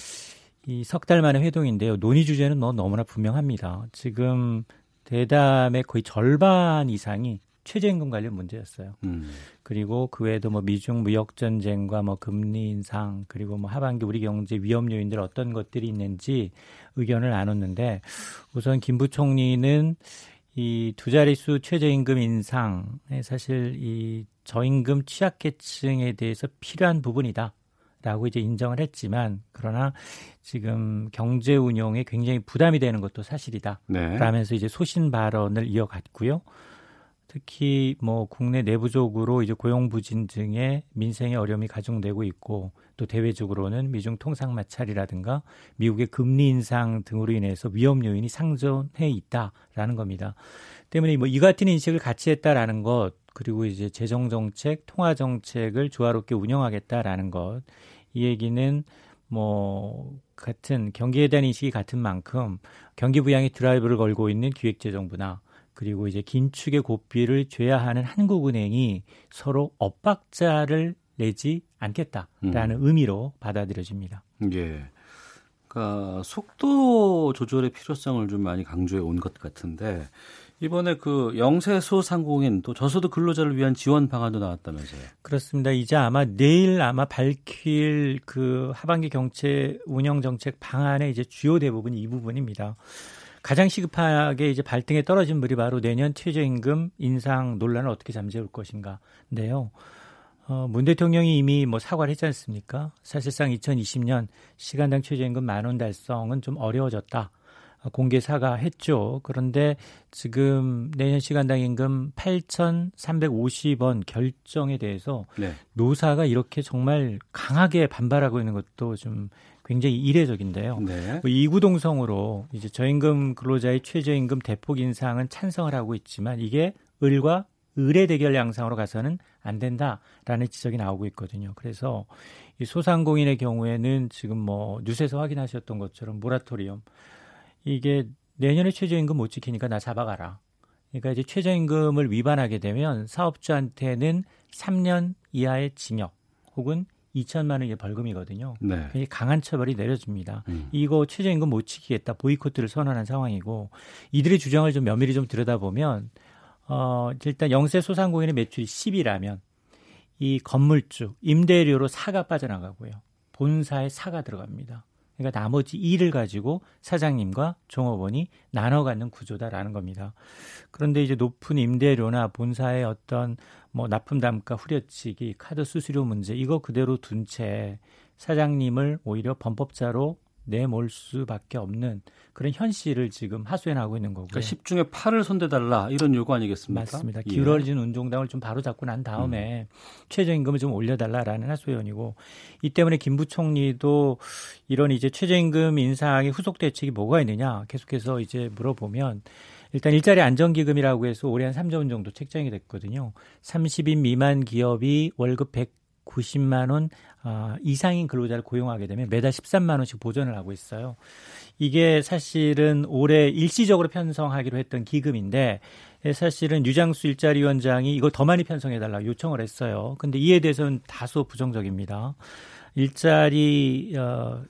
이석 달 만의 회동인데요. 논의 주제는 너 너무나 분명합니다. 지금 대담의 거의 절반 이상이 최저임금 관련 문제였어요. 음. 그리고 그 외에도 뭐 미중 무역 전쟁과 뭐 금리 인상 그리고 뭐 하반기 우리 경제 위험 요인들 어떤 것들이 있는지 의견을 나눴는데 우선 김 부총리는 이 두 자릿수 최저임금 인상에 사실 이 저임금 취약계층에 대해서 필요한 부분이다. 라고 이제 인정을 했지만 그러나 지금 경제 운용에 굉장히 부담이 되는 것도 사실이다. 네. 라면서 이제 소신 발언을 이어갔고요. 특히 뭐 국내 내부적으로 이제 고용 부진 등의 민생의 어려움이 가중되고 있고 또 대외적으로는 미중 통상 마찰이라든가 미국의 금리 인상 등으로 인해서 위험 요인이 상존해 있다라는 겁니다. 때문에 뭐 이 같은 인식을 같이 했다라는 것 그리고 이제 재정 정책, 통화 정책을 조화롭게 운영하겠다라는 것 이 얘기는 뭐 같은 경기에 대한 인식이 같은 만큼 경기 부양의 드라이브를 걸고 있는 기획재정부나 그리고 이제 긴축의 고삐를 죄야 하는 한국은행이 서로 엇박자를 내지 않겠다라는 의미로 받아들여집니다. 예. 그러니까 속도 조절의 필요성을 좀 많이 강조해 온 것 같은데 이번에 그 영세 소 상공인 또 저소득 근로자를 위한 지원 방안도 나왔다면서요. 그렇습니다. 이제 아마 내일 아마 밝힐 그 하반기 경제 운영 정책 방안의 이제 주요 대부분이 이 부분입니다. 가장 시급하게 이제 발등에 떨어진 물이 바로 내년 최저임금 인상 논란을 어떻게 잠재울 것인가인데요. 어, 문 대통령이 이미 뭐 사과를 했지 않습니까? 사실상 2020년 시간당 최저임금 만 원 달성은 좀 어려워졌다. 공개 사과했죠. 그런데 지금 내년 시간당 임금 8,350원 결정에 대해서 네. 노사가 이렇게 정말 강하게 반발하고 있는 것도 좀 굉장히 이례적인데요. 네. 뭐 이구동성으로 이제 저임금 근로자의 최저임금 대폭 인상은 찬성을 하고 있지만 이게 을과 을의 대결 양상으로 가서는 안 된다라는 지적이 나오고 있거든요. 그래서 이 소상공인의 경우에는 지금 뭐 뉴스에서 확인하셨던 것처럼 모라토리엄 이게 내년에 최저임금 못 지키니까 나 잡아가라. 그러니까 이제 최저임금을 위반하게 되면 사업주한테는 3년 이하의 징역 혹은 2천만 원의 벌금이거든요. 네. 굉장히 강한 처벌이 내려집니다. 음. 이거 최저임금 못 지키겠다 보이콧을 선언한 상황이고 이들의 주장을 좀 면밀히 좀 들여다보면 어 일단 영세 소상공인의 매출이 10이라면 이 건물주 임대료로 사가 빠져나가고요. 본사에 사가 들어갑니다. 그러니까 나머지 일을 가지고 사장님과 종업원이 나눠 갖는 구조다라는 겁니다. 그런데 이제 높은 임대료나 본사의 어떤 뭐 납품 단가 후려치기, 카드 수수료 문제 이거 그대로 둔 채 사장님을 오히려 범법자로 내몰 수밖에 없는 그런 현실을 지금 하소연 하고 있는 거고요. 그러니까 10중에 8을 손대달라 이런 요구 아니겠습니까? 맞습니다. 예. 기울어진 운동당을 좀 바로 잡고 난 다음에 음. 최저임금을 좀 올려달라라는 하소연이고 이 때문에 김 부총리도 이런 이제 최저임금 인상의 후속 대책이 뭐가 있느냐 계속해서 이제 물어보면 일단 일자리 안정기금이라고 해서 올해 한 3조 원 정도 책정이 됐거든요. 30인 미만 기업이 월급 100 90만 원 아, 이상인 근로자를 고용하게 되면 매달 13만 원씩 보전을 하고 있어요. 이게 사실은 올해 일시적으로 편성하기로 했던 기금인데 사실은 유장수 일자리위원장이 이거 더 많이 편성해 달라 요청을 했어요. 근데 이에 대해서는 다소 부정적입니다. 일자리 어,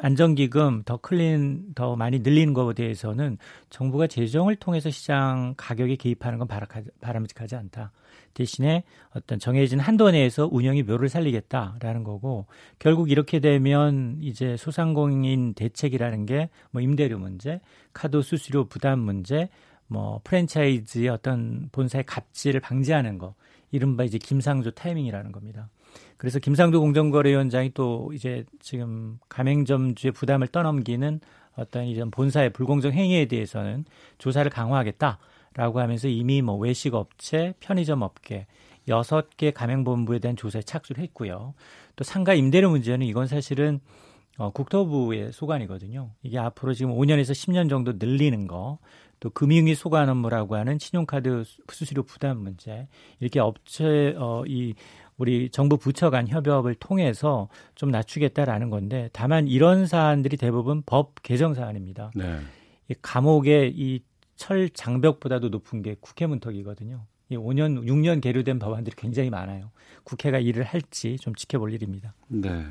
안정기금 더 늘린 더 많이 늘리는 것에 대해서는 정부가 재정을 통해서 시장 가격에 개입하는 건 바람직하지 않다. 대신에 어떤 정해진 한도 내에서 운영의 묘를 살리겠다라는 거고 결국 이렇게 되면 이제 소상공인 대책이라는 게 뭐 임대료 문제, 카드 수수료 부담 문제, 뭐 프랜차이즈의 어떤 본사의 갑질을 방지하는 거 이른바 이제 김상조 타이밍이라는 겁니다. 그래서 김상조 공정거래위원장이 또 이제 지금 가맹점주의 부담을 떠넘기는 어떤 이런 본사의 불공정 행위에 대해서는 조사를 강화하겠다 라고 하면서 이미 뭐 외식 업체, 편의점 업계 여섯 개 가맹본부에 대한 조사에 착수를 했고요. 또 상가 임대료 문제는 이건 사실은 어, 국토부의 소관이거든요. 이게 앞으로 지금 5년에서 10년 정도 늘리는 거, 또 금융위 소관 업무라고 하는 신용카드 수수료 부담 문제, 이렇게 업체, 어, 이 우리 정부 부처 간 협업을 통해서 좀 낮추겠다라는 건데 다만 이런 사안들이 대부분 법 개정 사안입니다. 네. 이 감옥의 이 철 장벽보다도 높은 게 국회 문턱이거든요. 이 5년, 6년 계류된 법안들이 굉장히 많아요. 국회가 일을 할지 좀 지켜볼 일입니다. 네.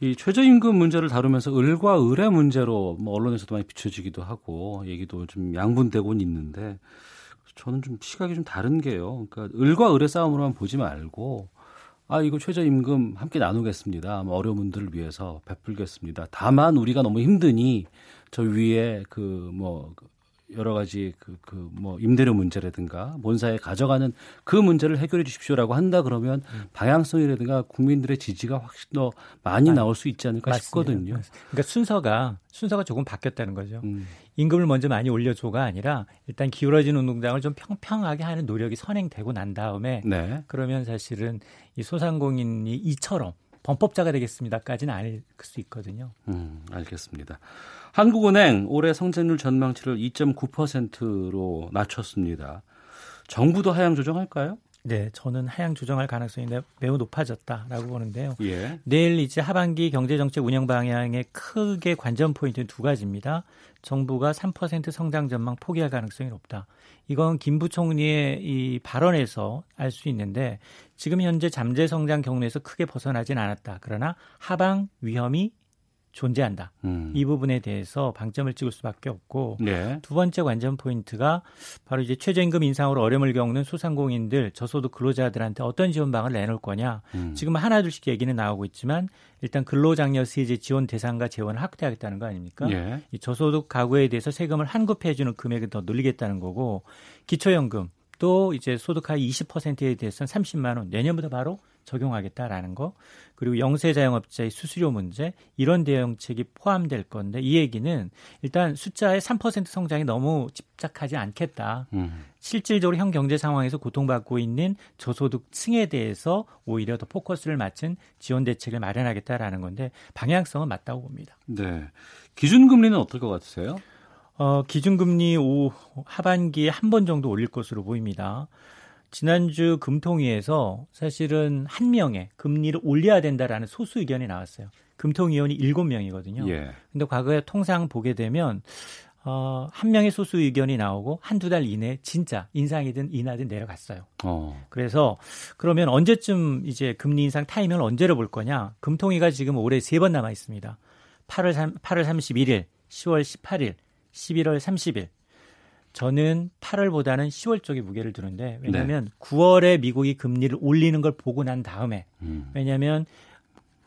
이 최저임금 문제를 다루면서 을과 을의 문제로 뭐 언론에서도 많이 비춰지기도 하고 얘기도 좀 양분되고는 있는데 저는 좀 시각이 좀 다른 게요. 그러니까 을과 을의 싸움으로만 보지 말고 아 이거 최저임금 함께 나누겠습니다. 뭐 어려운 분들을 위해서 베풀겠습니다. 다만 우리가 너무 힘드니 저 위에 그 뭐 여러 가지 그 그 뭐 임대료 문제라든가 본사에 가져가는 그 문제를 해결해 주십시오라고 한다 그러면 음. 방향성이라든가 국민들의 지지가 확실히 더 많이 아, 나올 수 있지 않을까 맞습니다. 싶거든요. 그러니까 순서가 순서가 조금 바뀌었다는 거죠. 음. 임금을 먼저 많이 올려줘가 아니라 일단 기울어진 운동장을 좀 평평하게 하는 노력이 선행되고 난 다음에 네. 그러면 사실은 이 소상공인이 이처럼 범법자가 되겠습니다까지는 아닐 수 있거든요. 음, 알겠습니다. 한국은행 올해 성장률 전망치를 2.9%로 낮췄습니다. 정부도 하향 조정할까요? 네, 저는 하향 조정할 가능성이 매우 높아졌다라고 보는데요. 예. 내일 이제 하반기 경제정책 운영 방향의 크게 관전 포인트는 두 가지입니다. 정부가 3% 성장 전망 포기할 가능성이 높다. 이건 김 부총리의 이 발언에서 알 수 있는데 지금 현재 잠재 성장 경로에서 크게 벗어나진 않았다. 그러나 하방 위험이 존재한다. 음. 이 부분에 대해서 방점을 찍을 수밖에 없고 네. 두 번째 관전 포인트가 바로 이제 최저임금 인상으로 어려움을 겪는 소상공인들 저소득 근로자들한테 어떤 지원방을 내놓을 거냐. 음. 지금 하나둘씩 얘기는 나오고 있지만 일단 근로장려 세제 지원 대상과 재원을 확대하겠다는 거 아닙니까? 예. 이 저소득 가구에 대해서 세금을 환급해주는 금액을 더 늘리겠다는 거고 기초연금 또 이제 소득 하위 20%에 대해서는 30만 원 내년부터 바로 적용하겠다라는 거 그리고 영세 자영업자의 수수료 문제 이런 대응책이 포함될 건데 이 얘기는 일단 숫자의 3% 성장이 너무 집착하지 않겠다. 음. 실질적으로 현 경제 상황에서 고통받고 있는 저소득층에 대해서 오히려 더 포커스를 맞춘 지원 대책을 마련하겠다라는 건데 방향성은 맞다고 봅니다. 네. 기준금리는 어떨 것 같으세요? 어, 기준금리 오, 하반기에 한 번 정도 올릴 것으로 보입니다. 지난주 금통위에서 사실은 한 명의 금리를 올려야 된다라는 소수 의견이 나왔어요. 금통위원이 7명이거든요. 예. 근데 과거에 통상 보게 되면 어, 한 명의 소수 의견이 나오고 한두 달 이내에 진짜 인상이든 인하든 내려갔어요. 어. 그래서 그러면 언제쯤 이제 금리 인상 타이밍을 언제로 볼 거냐? 금통위가 지금 올해 세 번 남아 있습니다. 8월 3, 8월 31일, 10월 18일, 11월 30일. 저는 8월보다는 10월 쪽에 무게를 두는데 왜냐하면 9월에 미국이 금리를 올리는 걸 보고 난 다음에 음. 왜냐하면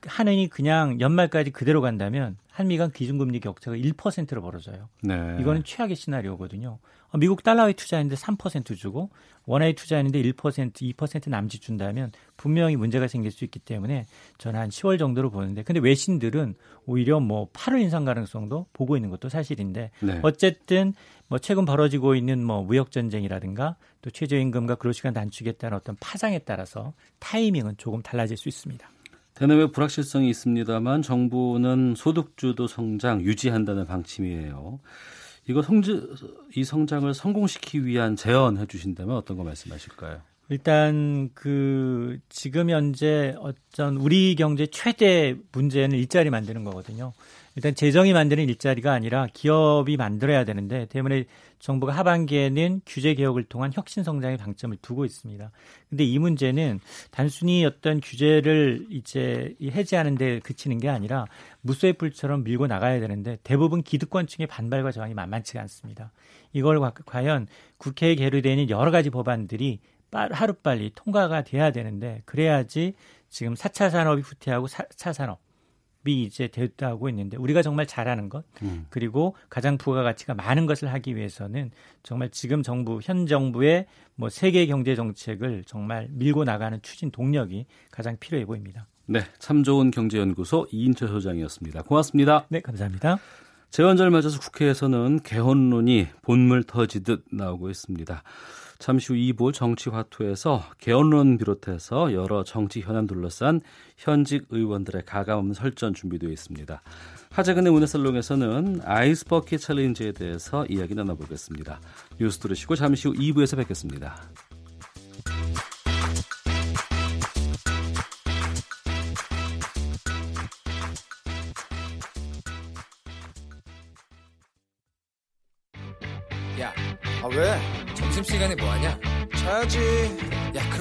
한은이 그냥 연말까지 그대로 간다면 한미 간 기준금리 격차가 1%로 벌어져요. 네. 이거는 최악의 시나리오거든요. 어, 미국 달러에 투자했는데 3% 주고 원화에 투자했는데 1%, 2% 남짓 준다면 분명히 문제가 생길 수 있기 때문에 저는 한 10월 정도로 보는데 근데 외신들은 오히려 뭐 8월 인상 가능성도 보고 있는 것도 사실인데 네. 어쨌든 뭐 최근 벌어지고 있는 뭐 무역 전쟁이라든가 또 최저임금과 근로시간 단축에 따른 어떤 파장에 따라서 타이밍은 조금 달라질 수 있습니다. 대내외 불확실성이 있습니다만 정부는 소득주도 성장 유지한다는 방침이에요. 이거 성지, 이 성장을 성공시키기 위한 제언해 주신다면 어떤 거 말씀하실까요? 일단 그 지금 현재 어떤 우리 경제 최대 문제는 일자리 만드는 거거든요. 일단 재정이 만드는 일자리가 아니라 기업이 만들어야 되는데 때문에 정부가 하반기에는 규제 개혁을 통한 혁신 성장에 방점을 두고 있습니다. 근데 이 문제는 단순히 어떤 규제를 이제 해제하는 데 그치는 게 아니라 무쇠 불처럼 밀고 나가야 되는데 대부분 기득권층의 반발과 저항이 만만치가 않습니다. 이걸 과연 국회에 계류되는 여러 가지 법안들이 하루빨리 통과가 돼야 되는데 그래야지 지금 4차 산업이 후퇴하고 4차 산업 이 이제 됐다고 있는데 우리가 정말 잘하는 것 음. 그리고 가장 부가가치가 많은 것을 하기 위해서는 정말 지금 정부 현 정부의 뭐 세계 경제 정책을 정말 밀고 나가는 추진 동력이 가장 필요해 보입니다. 네, 참 좋은 경제연구소 이인철 소장이었습니다. 고맙습니다. 네, 감사합니다. 재원절 맞아서 국회에서는 개헌론이 본물 터지듯 나오고 있습니다. 잠시 후 2부 정치화투에서 개헌론 비롯해서 여러 정치 현안 둘러싼 현직 의원들의 가감없는 설전 준비되어 있습니다. 하재근의 문화살롱에서는 아이스버킷 챌린지에 대해서 이야기 나눠보겠습니다. 뉴스 들으시고 잠시 후 2부에서 뵙겠습니다.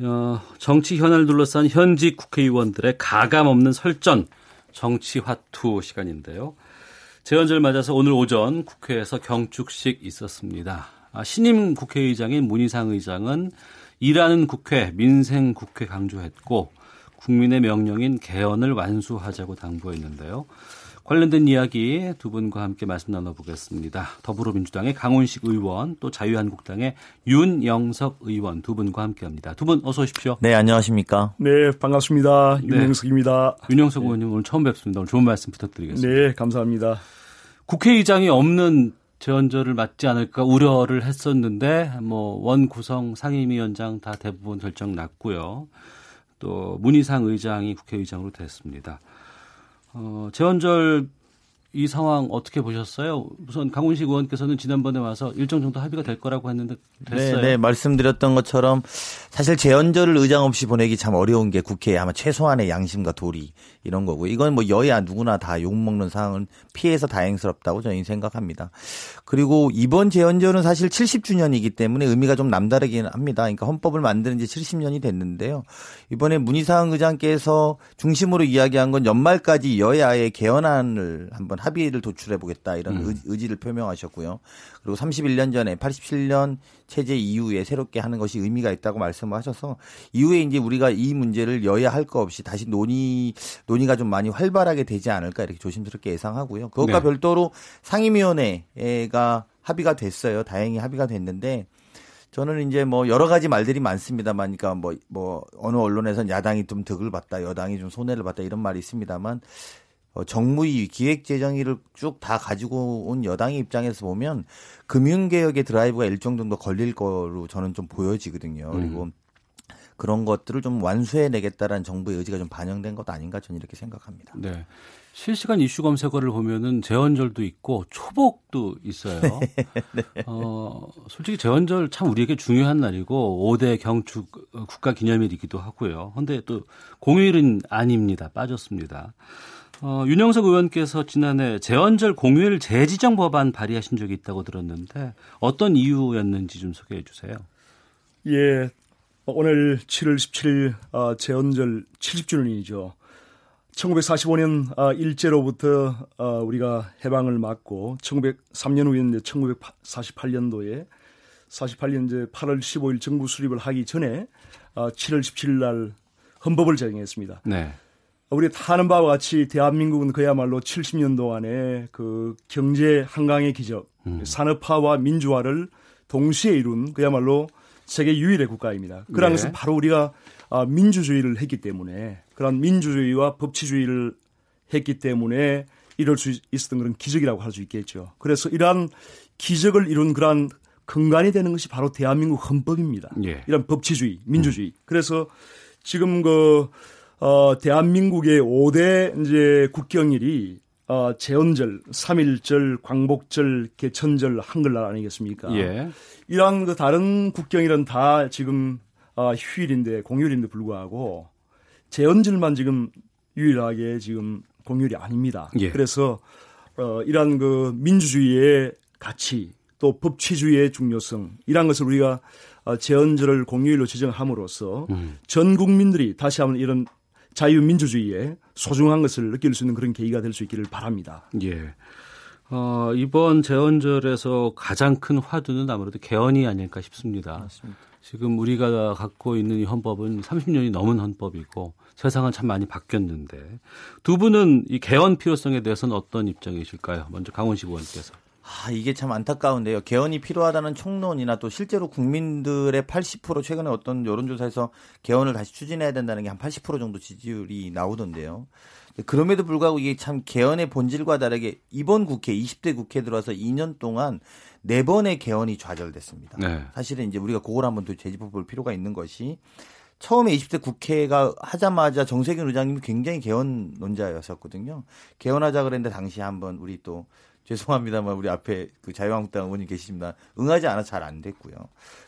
어, 정치 현안을 둘러싼 현직 국회의원들의 가감 없는 설전 정치 화투 시간인데요. 재헌절 맞아서 오늘 오전 국회에서 경축식 있었습니다. 아, 신임 국회의장인 문희상 의장은 일하는 국회, 민생 국회 강조했고 국민의 명령인 개헌을 완수하자고 당부했는데요. 관련된 이야기 두 분과 함께 말씀 나눠보겠습니다. 더불어민주당의 강훈식 의원, 또 자유한국당의 윤영석 의원 두 분과 함께합니다. 두 분 어서 오십시오. 네, 안녕하십니까? 네, 반갑습니다. 윤영석입니다. 네. 윤영석 의원님 오늘 처음 뵙습니다. 오늘 좋은 말씀 부탁드리겠습니다. 네, 감사합니다. 국회의장이 없는 재헌절을 맞지 않을까 우려를 했었는데 뭐 원 구성 상임위원장 다 대부분 결정 났고요. 또 문희상 의장이 국회의장으로 됐습니다. 어, 재헌절 이 상황 어떻게 보셨어요? 우선 강훈식 의원께서는 지난번에 와서 일정 정도 합의가 될 거라고 했는데 됐어요. 네, 네, 말씀드렸던 것처럼 사실 재연절을 의장 없이 보내기 참 어려운 게 국회에 아마 최소한의 양심과 도리 이런 거고 이건 뭐 여야 누구나 다 욕먹는 상황은 피해서 다행스럽다고 저희는 생각합니다. 그리고 이번 재연절은 사실 70주년이기 때문에 의미가 좀 남다르긴 합니다. 그러니까 헌법을 만드는 지 70년이 됐는데요. 이번에 문희상 의장께서 중심으로 이야기한 건 연말까지 여야의 개헌안을 한번 합의를 도출해 보겠다 이런 음. 의지를 표명하셨고요. 그리고 31년 전에 87년 체제 이후에 새롭게 하는 것이 의미가 있다고 말씀하셔서 이후에 이제 우리가 이 문제를 여야 할 거 없이 다시 논의 논의가 좀 많이 활발하게 되지 않을까 이렇게 조심스럽게 예상하고뭐 그것과 네. 별도로 상임위원회가 합의가 됐어요. 다행히 합의가 됐는데 저는 이제 뭐 여러 가지 말들이 많습니다만, 그러니까 뭐, 뭐, 어느 언론에서는 야당이 좀 득을 봤다, 여당이 좀 손해를 봤다 이런 말이 있습니다만, 어, 정무위, 기획재정위를 쭉 다 가지고 온 여당의 입장에서 보면 금융개혁의 드라이브가 일정 정도 걸릴 거로 저는 좀 보여지거든요. 음. 그리고 그런 것들을 좀 완수해내겠다라는 정부의 의지가 좀 반영된 것 아닌가 저는 이렇게 생각합니다. 네. 실시간 이슈 검색어를 보면은 재헌절도 있고 초복도 있어요. 네. 어, 솔직히 재헌절 참 우리에게 중요한 날이고 5대 경축 국가 기념일이기도 하고요. 근데 또 공휴일은 아닙니다. 빠졌습니다. 어, 윤영석 의원께서 지난해 재헌절 공휴일 재지정 법안 발의하신 적이 있다고 들었는데 어떤 이유였는지 좀 소개해 주세요. 예. 오늘 7월 17일 어, 재헌절 70주년이죠. 1945년 어, 일제로부터 어, 우리가 해방을 맞고 1903년 후에 1948년도에 48년 이제 8월 15일 정부 수립을 하기 전에 7월 17일 날 헌법을 제정했습니다. 네. 우리 다 아는 바와 같이 대한민국은 그야말로 70년 동안에 그 경제 한강의 기적, 음. 산업화와 민주화를 동시에 이룬 그야말로 세계 유일의 국가입니다. 그런 네. 것은 바로 우리가 아, 민주주의를 했기 때문에 그런 민주주의와 법치주의를 했기 때문에 이럴 수 있었던 그런 기적이라고 할 수 있겠죠. 그래서 이러한 기적을 이룬 그러한 근간이 되는 것이 바로 대한민국 헌법입니다. 예. 이런 법치주의, 민주주의. 음. 그래서 지금 그 어, 대한민국의 5대 이제 국경일이 어, 재헌절, 3일절, 광복절, 개천절, 한글날 아니겠습니까? 예. 이러한 그 다른 국경일은 다 지금 어, 휴일인데 공휴일인데 불구하고 재헌절만 지금 유일하게 지금 공휴일이 아닙니다. 예. 그래서 어, 이러한 그 민주주의의 가치 또 법치주의의 중요성 이러한 것을 우리가 어, 재헌절을 공휴일로 지정함으로써 음. 전 국민들이 다시 한번 이런 자유민주주의의 소중한 것을 느낄 수 있는 그런 계기가 될 수 있기를 바랍니다. 예. 어, 이번 재헌절에서 가장 큰 화두는 아무래도 개헌이 아닐까 싶습니다. 맞습니다. 지금 우리가 갖고 있는 이 헌법은 30년이 넘은 헌법이고 세상은 참 많이 바뀌었는데 두 분은 이 개헌 필요성에 대해서는 어떤 입장이실까요? 먼저 강원식 의원께서. 아, 이게 참 안타까운데요. 개헌이 필요하다는 총론이나 또 실제로 국민들의 80% 최근에 어떤 여론조사에서 개헌을 다시 추진해야 된다는 게 한 80% 정도 지지율이 나오던데요. 그럼에도 불구하고 이게 참 개헌의 본질과 다르게 이번 국회 20대 국회 들어와서 2년 동안 네 번의 개헌이 좌절됐습니다. 네. 사실은 이제 우리가 그걸 한번 더 되짚어 볼 필요가 있는 것이 처음에 20대 국회가 하자마자 정세균 의장님이 굉장히 개헌 논자였었거든요. 개헌하자 그랬는데 당시 한번 우리 또 죄송합니다만 우리 앞에 그 자유한국당 의원님 계십니다. 응하지 않아 잘 안 됐고요.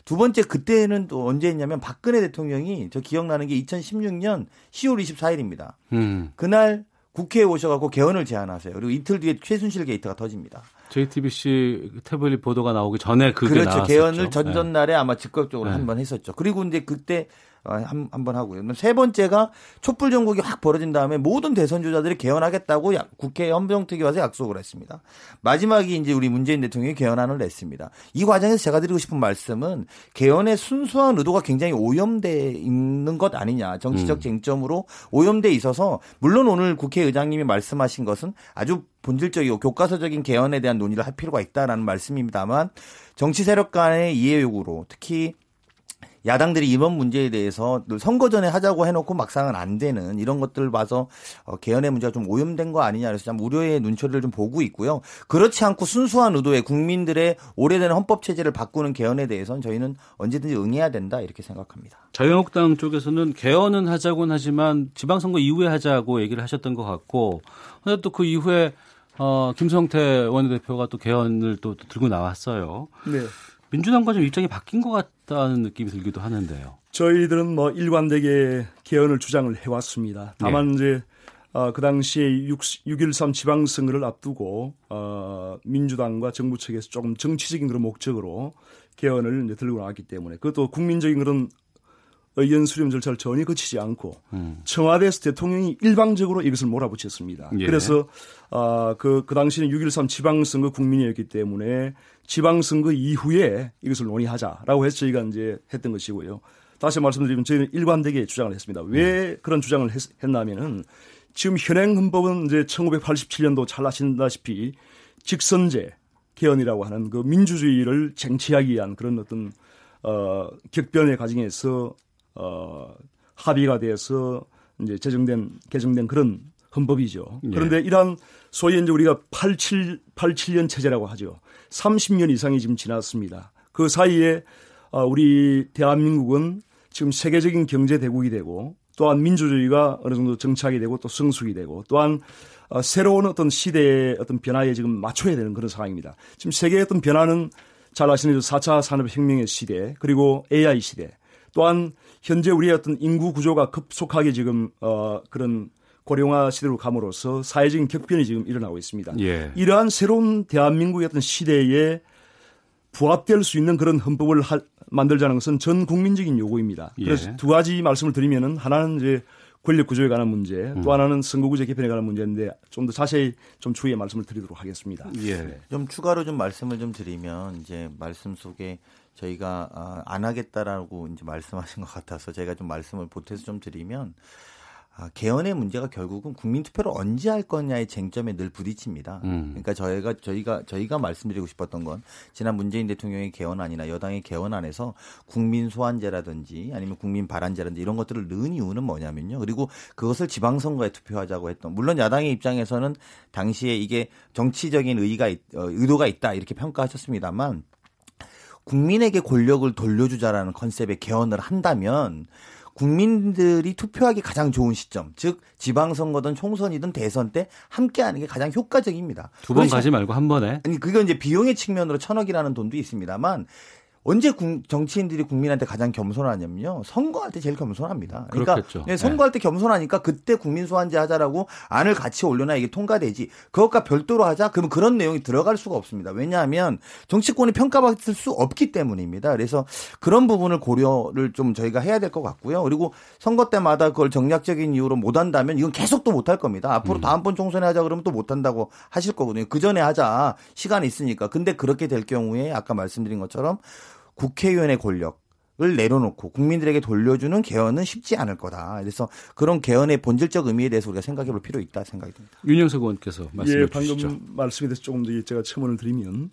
두 번째 그때는 또 언제 했냐면 박근혜 대통령이 저 기억나는 게 2016년 10월 24일입니다. 음. 그날 국회에 오셔갖고 개헌을 제안하세요. 그리고 이틀 뒤에 최순실 게이트가 터집니다. JTBC 태블릿 보도가 나오기 전에 그게 그렇죠. 나왔었죠. 개헌을 전전날에 네. 아마 즉각적으로 네. 한번 했었죠. 그리고 이제 그때 어, 한, 한번 하고요. 세 번째가 촛불 전국이 확 벌어진 다음에 모든 대선 주자들이 개헌하겠다고 국회 헌병특위 와서 약속을 했습니다. 마지막이 이제 우리 문재인 대통령이 개헌안을 냈습니다. 이 과정에서 제가 드리고 싶은 말씀은 개헌의 순수한 의도가 굉장히 오염돼 있는 것 아니냐. 정치적 음. 쟁점으로 오염돼 있어서 물론 오늘 국회의장님이 말씀하신 것은 아주 본질적이고 교과서적인 개헌에 대한 논의를 할 필요가 있다라는 말씀입니다만 정치 세력 간의 이해 요구로 특히 야당들이 이번 문제에 대해서 선거 전에 하자고 해놓고 막상은 안 되는 이런 것들을 봐서 어, 개헌의 문제가 좀 오염된 거 아니냐 그래서 참 우려의 눈초리를 좀 보고 있고요. 그렇지 않고 순수한 의도의 국민들의 오래된 헌법 체제를 바꾸는 개헌에 대해서는 저희는 언제든지 응해야 된다 이렇게 생각합니다. 자유한국당 쪽에서는 개헌은 하자곤 하지만 지방선거 이후에 하자고 얘기를 하셨던 것 같고 근데 또 그 이후에 어, 김성태 원내대표가 또 개헌을 또, 또 들고 나왔어요. 네. 민주당과 좀 입장이 바뀐 것 같 다는 느낌이 들기도 하는데요. 저희들은 뭐 일관되게 개헌을 주장을 해왔습니다. 다만 네. 이제 어, 그 당시에 6, 6.13 지방선거를 앞두고 어, 민주당과 정부 측에서 조금 정치적인 그런 목적으로 개헌을 이제 들고 나왔기 때문에 그것도 국민적인 그런 의견 수렴 절차를 전혀 거치지 않고 음. 청와대에서 대통령이 일방적으로 이것을 몰아붙였습니다. 예. 그래서 아, 그, 그 당시는 6.13 지방선거 국민이었기 때문에 지방선거 이후에 이것을 논의하자라고 해서 저희가 이제 했던 것이고요. 다시 말씀드리면 저희는 일관되게 주장을 했습니다. 왜 그런 주장을 했, 했냐면은 지금 현행 헌법은 이제 1987년도 잘 아신다시피 직선제 개헌이라고 하는 그 민주주의를 쟁취하기 위한 그런 어떤 어 격변의 과정에서 어 합의가 돼서 이제 제정된 개정된 그런 헌법이죠. 예. 그런데 이러한 소위 이제 우리가 87 87년 체제라고 하죠. 30년 이상이 지금 지났습니다. 그 사이에 어, 우리 대한민국은 지금 세계적인 경제 대국이 되고 또한 민주주의가 어느 정도 정착이 되고 또 성숙이 되고 또한 어, 새로운 어떤 시대의 어떤 변화에 지금 맞춰야 되는 그런 상황입니다. 지금 세계의 어떤 변화는 잘 아시는 4차 산업혁명의 시대 그리고 AI 시대 또한 현재 우리의 어떤 인구 구조가 급속하게 지금 어, 그런 고령화 시대로 감으로써 사회적인 격변이 지금 일어나고 있습니다. 예. 이러한 새로운 대한민국의 어떤 시대에 부합될 수 있는 그런 헌법을 하- 만들자는 것은 전 국민적인 요구입니다. 예. 그래서 두 가지 말씀을 드리면은 하나는 이제 권력 구조에 관한 문제, 음. 또 하나는 선거구제 개편에 관한 문제인데 좀 더 자세히 좀 추후에 말씀을 드리도록 하겠습니다. 예. 좀 추가로 좀 말씀을 좀 드리면 이제 말씀 속에 저희가 아, 안 하겠다라고 이제 말씀하신 것 같아서 제가 좀 말씀을 보태서 좀 드리면 아, 개헌의 문제가 결국은 국민 투표를 언제 할 거냐의 쟁점에 늘 부딪힙니다. 음. 그러니까 저희가 저희가 저희가 말씀드리고 싶었던 건 지난 문재인 대통령의 개헌안이나 여당의 개헌안에서 국민 소환제라든지 아니면 국민 발안제라든지 이런 것들을 넣은 이유는 뭐냐면요. 그리고 그것을 지방선거에 투표하자고 했던 물론 야당의 입장에서는 당시에 이게 정치적인 의의가 있- 어, 의도가 있다 이렇게 평가하셨습니다만 국민에게 권력을 돌려주자라는 컨셉의 개헌을 한다면 국민들이 투표하기 가장 좋은 시점, 즉 지방선거든 총선이든 대선 때 함께하는 게 가장 효과적입니다. 두 번 가지 말고 한 번에. 아니 그건 이제 비용의 측면으로 천억이라는 돈도 있습니다만 언제 국- 정치인들이 국민한테 가장 겸손하냐면요. 선거할 때 제일 겸손합니다. 그러니까 그렇겠죠. 네, 선거할 때 겸손하니까 그때 국민 소환제 하자라고 안을 같이 올려놔 이게 통과되지. 그것과 별도로 하자. 그러면 그런 내용이 들어갈 수가 없습니다. 왜냐하면 정치권이 평가받을 수 없기 때문입니다. 그래서 그런 부분을 고려를 좀 저희가 해야 될 것 같고요. 그리고 선거 때마다 그걸 정략적인 이유로 못 한다면 이건 계속 또 못 할 겁니다. 앞으로 다음번 총선에 하자 그러면 또 못 한다고 하실 거거든요. 그 전에 하자. 시간이 있으니까. 근데 그렇게 될 경우에 아까 말씀드린 것처럼 국회의원의 권력 을 내려놓고 국민들에게 돌려주는 개헌은 쉽지 않을 거다. 그래서 그런 개헌의 본질적 의미에 대해서 우리가 생각해 볼 필요 있다 생각이 듭니다. 윤영석 의원께서 말씀해 예, 주시죠. 방금 말씀에 대해서 조금 더 제가 첨언을 드리면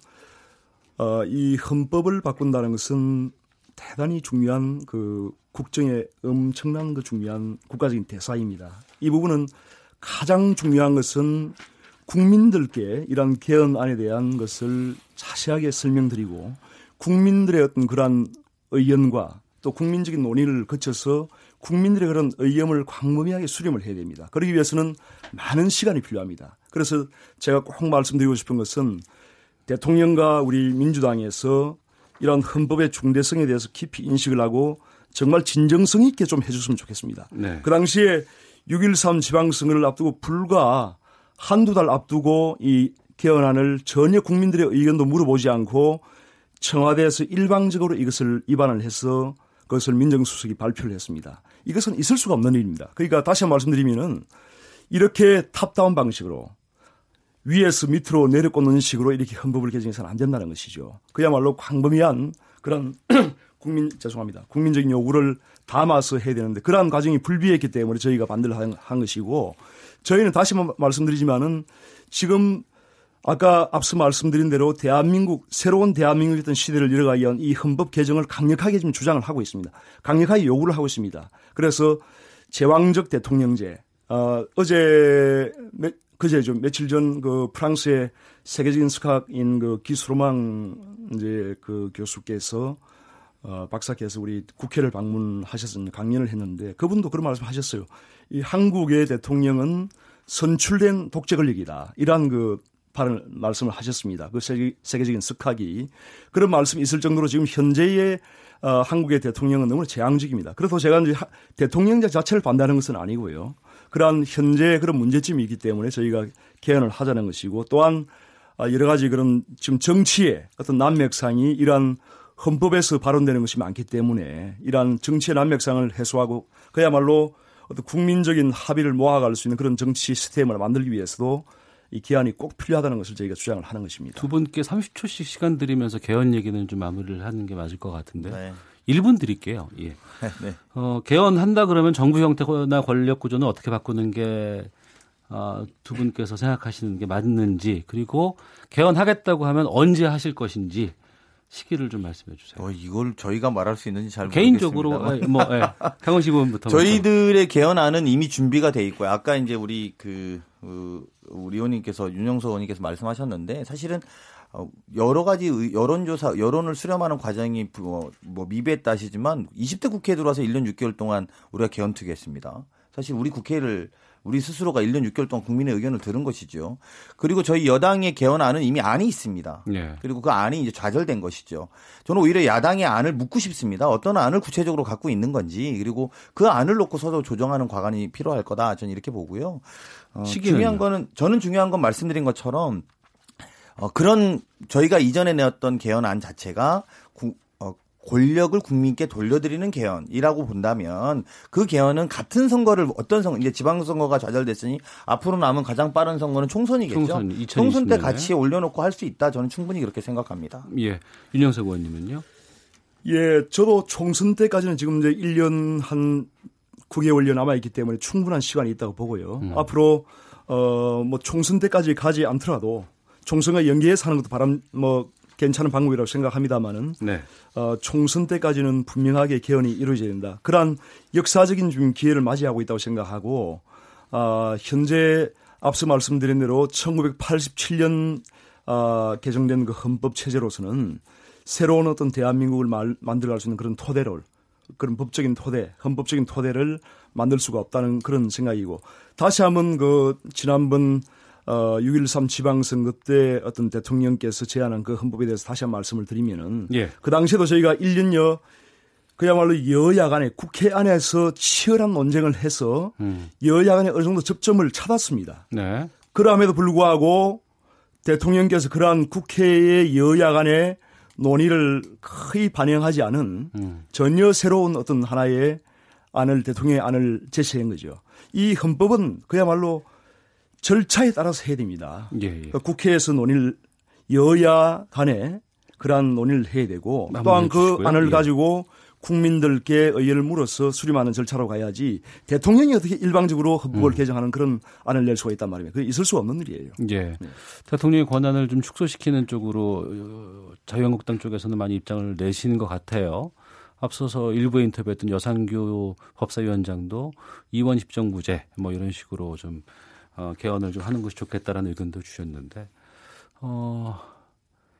어, 이 헌법을 바꾼다는 것은 대단히 중요한 그 국정의 엄청난 그 중요한 국가적인 대사입니다. 이 부분은 가장 중요한 것은 국민들께 이런 개헌안에 대한 것을 자세하게 설명드리고 국민들의 어떤 그러한 의견과 또 국민적인 논의를 거쳐서 국민들의 그런 의견을 광범위하게 수렴을 해야 됩니다. 그러기 위해서는 많은 시간이 필요합니다. 그래서 제가 꼭 말씀드리고 싶은 것은 대통령과 우리 민주당에서 이런 헌법의 중대성에 대해서 깊이 인식을 하고 정말 진정성 있게 좀 해줬으면 좋겠습니다. 네. 그 당시에 6.13 지방선거를 앞두고 불과 한두 달 앞두고 이 개헌안을 전혀 국민들의 의견도 물어보지 않고 청와대에서 일방적으로 이것을 입안을 해서 그것을 민정수석이 발표를 했습니다. 이것은 있을 수가 없는 일입니다. 그러니까 다시 말씀드리면은 이렇게 탑다운 방식으로 위에서 밑으로 내려꽂는 식으로 이렇게 헌법을 개정해서는 안 된다는 것이죠. 그야말로 광범위한 그런 국민 죄송합니다. 국민적인 요구를 담아서 해야 되는데 그러한 과정이 불비했기 때문에 저희가 반대를 한, 한 것이고 저희는 다시 말씀드리지만은 지금 아까 앞서 말씀드린 대로 대한민국 새로운 대한민국의 어떤 시대를 이뤄가기 위한 이 헌법 개정을 강력하게 지금 주장을 하고 있습니다. 강력하게 요구를 하고 있습니다. 그래서 제왕적 대통령제 어, 어제 매, 그제 좀 며칠 전 그 프랑스의 세계적인 스카인 그 기수로망 이제 그 교수께서 어, 박사께서 우리 국회를 방문하셔서 강연을 했는데 그분도 그런 말씀 하셨어요. 이 한국의 대통령은 선출된 독재 권력이다. 이러한 그 발언 말씀을 하셨습니다. 그 세계, 세계적인 스카기 그런 말씀이 있을 정도로 지금 현재의 어, 한국의 대통령은 너무 재앙적입니다. 그래서 제가 이제 하, 대통령자 자체를 반대하는 것은 아니고요. 그러한 현재 그런 문제점이 있기 때문에 저희가 개헌을 하자는 것이고 또한 아, 여러 가지 그런 지금 정치의 어떤 난맥상이 이러한 헌법에서 발언되는 것이 많기 때문에 이러한 정치의 난맥상을 해소하고 그야말로 어떤 국민적인 합의를 모아갈 수 있는 그런 정치 시스템을 만들기 위해서도 이 기한이 꼭 필요하다는 것을 저희가 주장을 하는 것입니다. 두 분께 30초씩 시간 드리면서 개헌 얘기는 좀 마무리를 하는 게 맞을 것 같은데. 네. 1분 드릴게요. 예. 네. 어, 개헌한다 그러면 정부 형태나 권력 구조는 어떻게 바꾸는 게 어, 두 분께서 생각하시는 게 맞는지 그리고 개헌하겠다고 하면 언제 하실 것인지 시기를 좀 말씀해 주세요. 어, 이걸 저희가 말할 수 있는지 잘 개인적으로 모르겠습니다. 뭐 예. 강원시 의원부터 저희들의 개헌안은 이미 준비가 돼 있고요. 아까 이제 우리 그, 그 우리 의원님께서 윤영석 의원님께서 말씀하셨는데 사실은 어, 여러 가지 여론조사, 여론을 수렴하는 과정이 뭐, 뭐 미비했다 하시지만 20대 국회에 들어와서 1년 6개월 동안 우리가 개헌 투기했습니다. 사실 우리 국회를 우리 스스로가 1년 6개월 동안 국민의 의견을 들은 것이죠. 그리고 저희 여당의 개헌안은 이미 안이 있습니다. 네. 그리고 그 안이 이제 좌절된 것이죠. 저는 오히려 야당의 안을 묻고 싶습니다. 어떤 안을 구체적으로 갖고 있는 건지 그리고 그 안을 놓고 서로 조정하는 과관이 필요할 거다. 저는 이렇게 보고요. 어, 중요한 거는 저는 중요한 건 말씀드린 것처럼 어, 그런 저희가 이전에 내었던 개헌안 자체가 구, 어, 권력을 국민께 돌려드리는 개헌이라고 본다면 그 개헌은 같은 선거를 어떤 선거 이제 지방선거가 좌절됐으니 앞으로 남은 가장 빠른 선거는 총선이겠죠. 총선, 총선 때 같이 올려놓고 할 수 있다. 저는 충분히 그렇게 생각합니다. 예, 윤영석 의원님은요? 예, 저도 총선 때까지는 지금 이제 1년 한 9개월여 남아 있기 때문에 충분한 시간이 있다고 보고요. 음. 앞으로 어뭐 총선 때까지 가지 않더라도 총선과 연계해서 하는 것도 바람 뭐 괜찮은 방법이라고 생각합니다만은 네. 어, 총선 때까지는 분명하게 개헌이 이루어져야 된다. 그러한 역사적인 좀 기회를 맞이하고 있다고 생각하고 어, 현재 앞서 말씀드린 대로 1987년 어, 개정된 그 헌법 체제로서는 새로운 어떤 대한민국을 말, 만들어갈 수 있는 그런 토대를 그런 법적인 토대, 헌법적인 토대를 만들 수가 없다는 그런 생각이고 다시 한번 그 지난번 어, 6.13 지방선거 때 어떤 대통령께서 제안한 그 헌법에 대해서 다시 한번 말씀을 드리면은 예. 그 당시에도 저희가 1년여 그야말로 여야 간에 국회 안에서 치열한 논쟁을 해서 음. 여야 간에 어느 정도 접점을 찾았습니다. 네. 그럼에도 불구하고 대통령께서 그러한 국회의 여야 간의 논의를 거의 반영하지 않은 음. 전혀 새로운 어떤 하나의 안을 대통령의 안을 제시한 거죠. 이 헌법은 그야말로 절차에 따라서 해야 됩니다. 예, 예. 그러니까 국회에서 논의를 여야 간에 그러한 논의를 해야 되고 또한 그. 안을 예. 가지고 국민들께 의견을 물어서 수렴하는 절차로 가야지 대통령이 어떻게 일방적으로 헌법을 음. 개정하는 그런 안을 낼 수가 있단 말입니다. 그게 있을 수 없는 일이에요. 예. 네. 대통령의 권한을 좀 축소시키는 쪽으로 어, 자유한국당 쪽에서는 많이 입장을 내시는 것 같아요. 앞서서 일부 인터뷰했던 여상규 법사위원장도 이원 집정부제 뭐 이런 식으로 좀 어, 개헌을 좀 하는 것이 좋겠다라는 의견도 주셨는데 어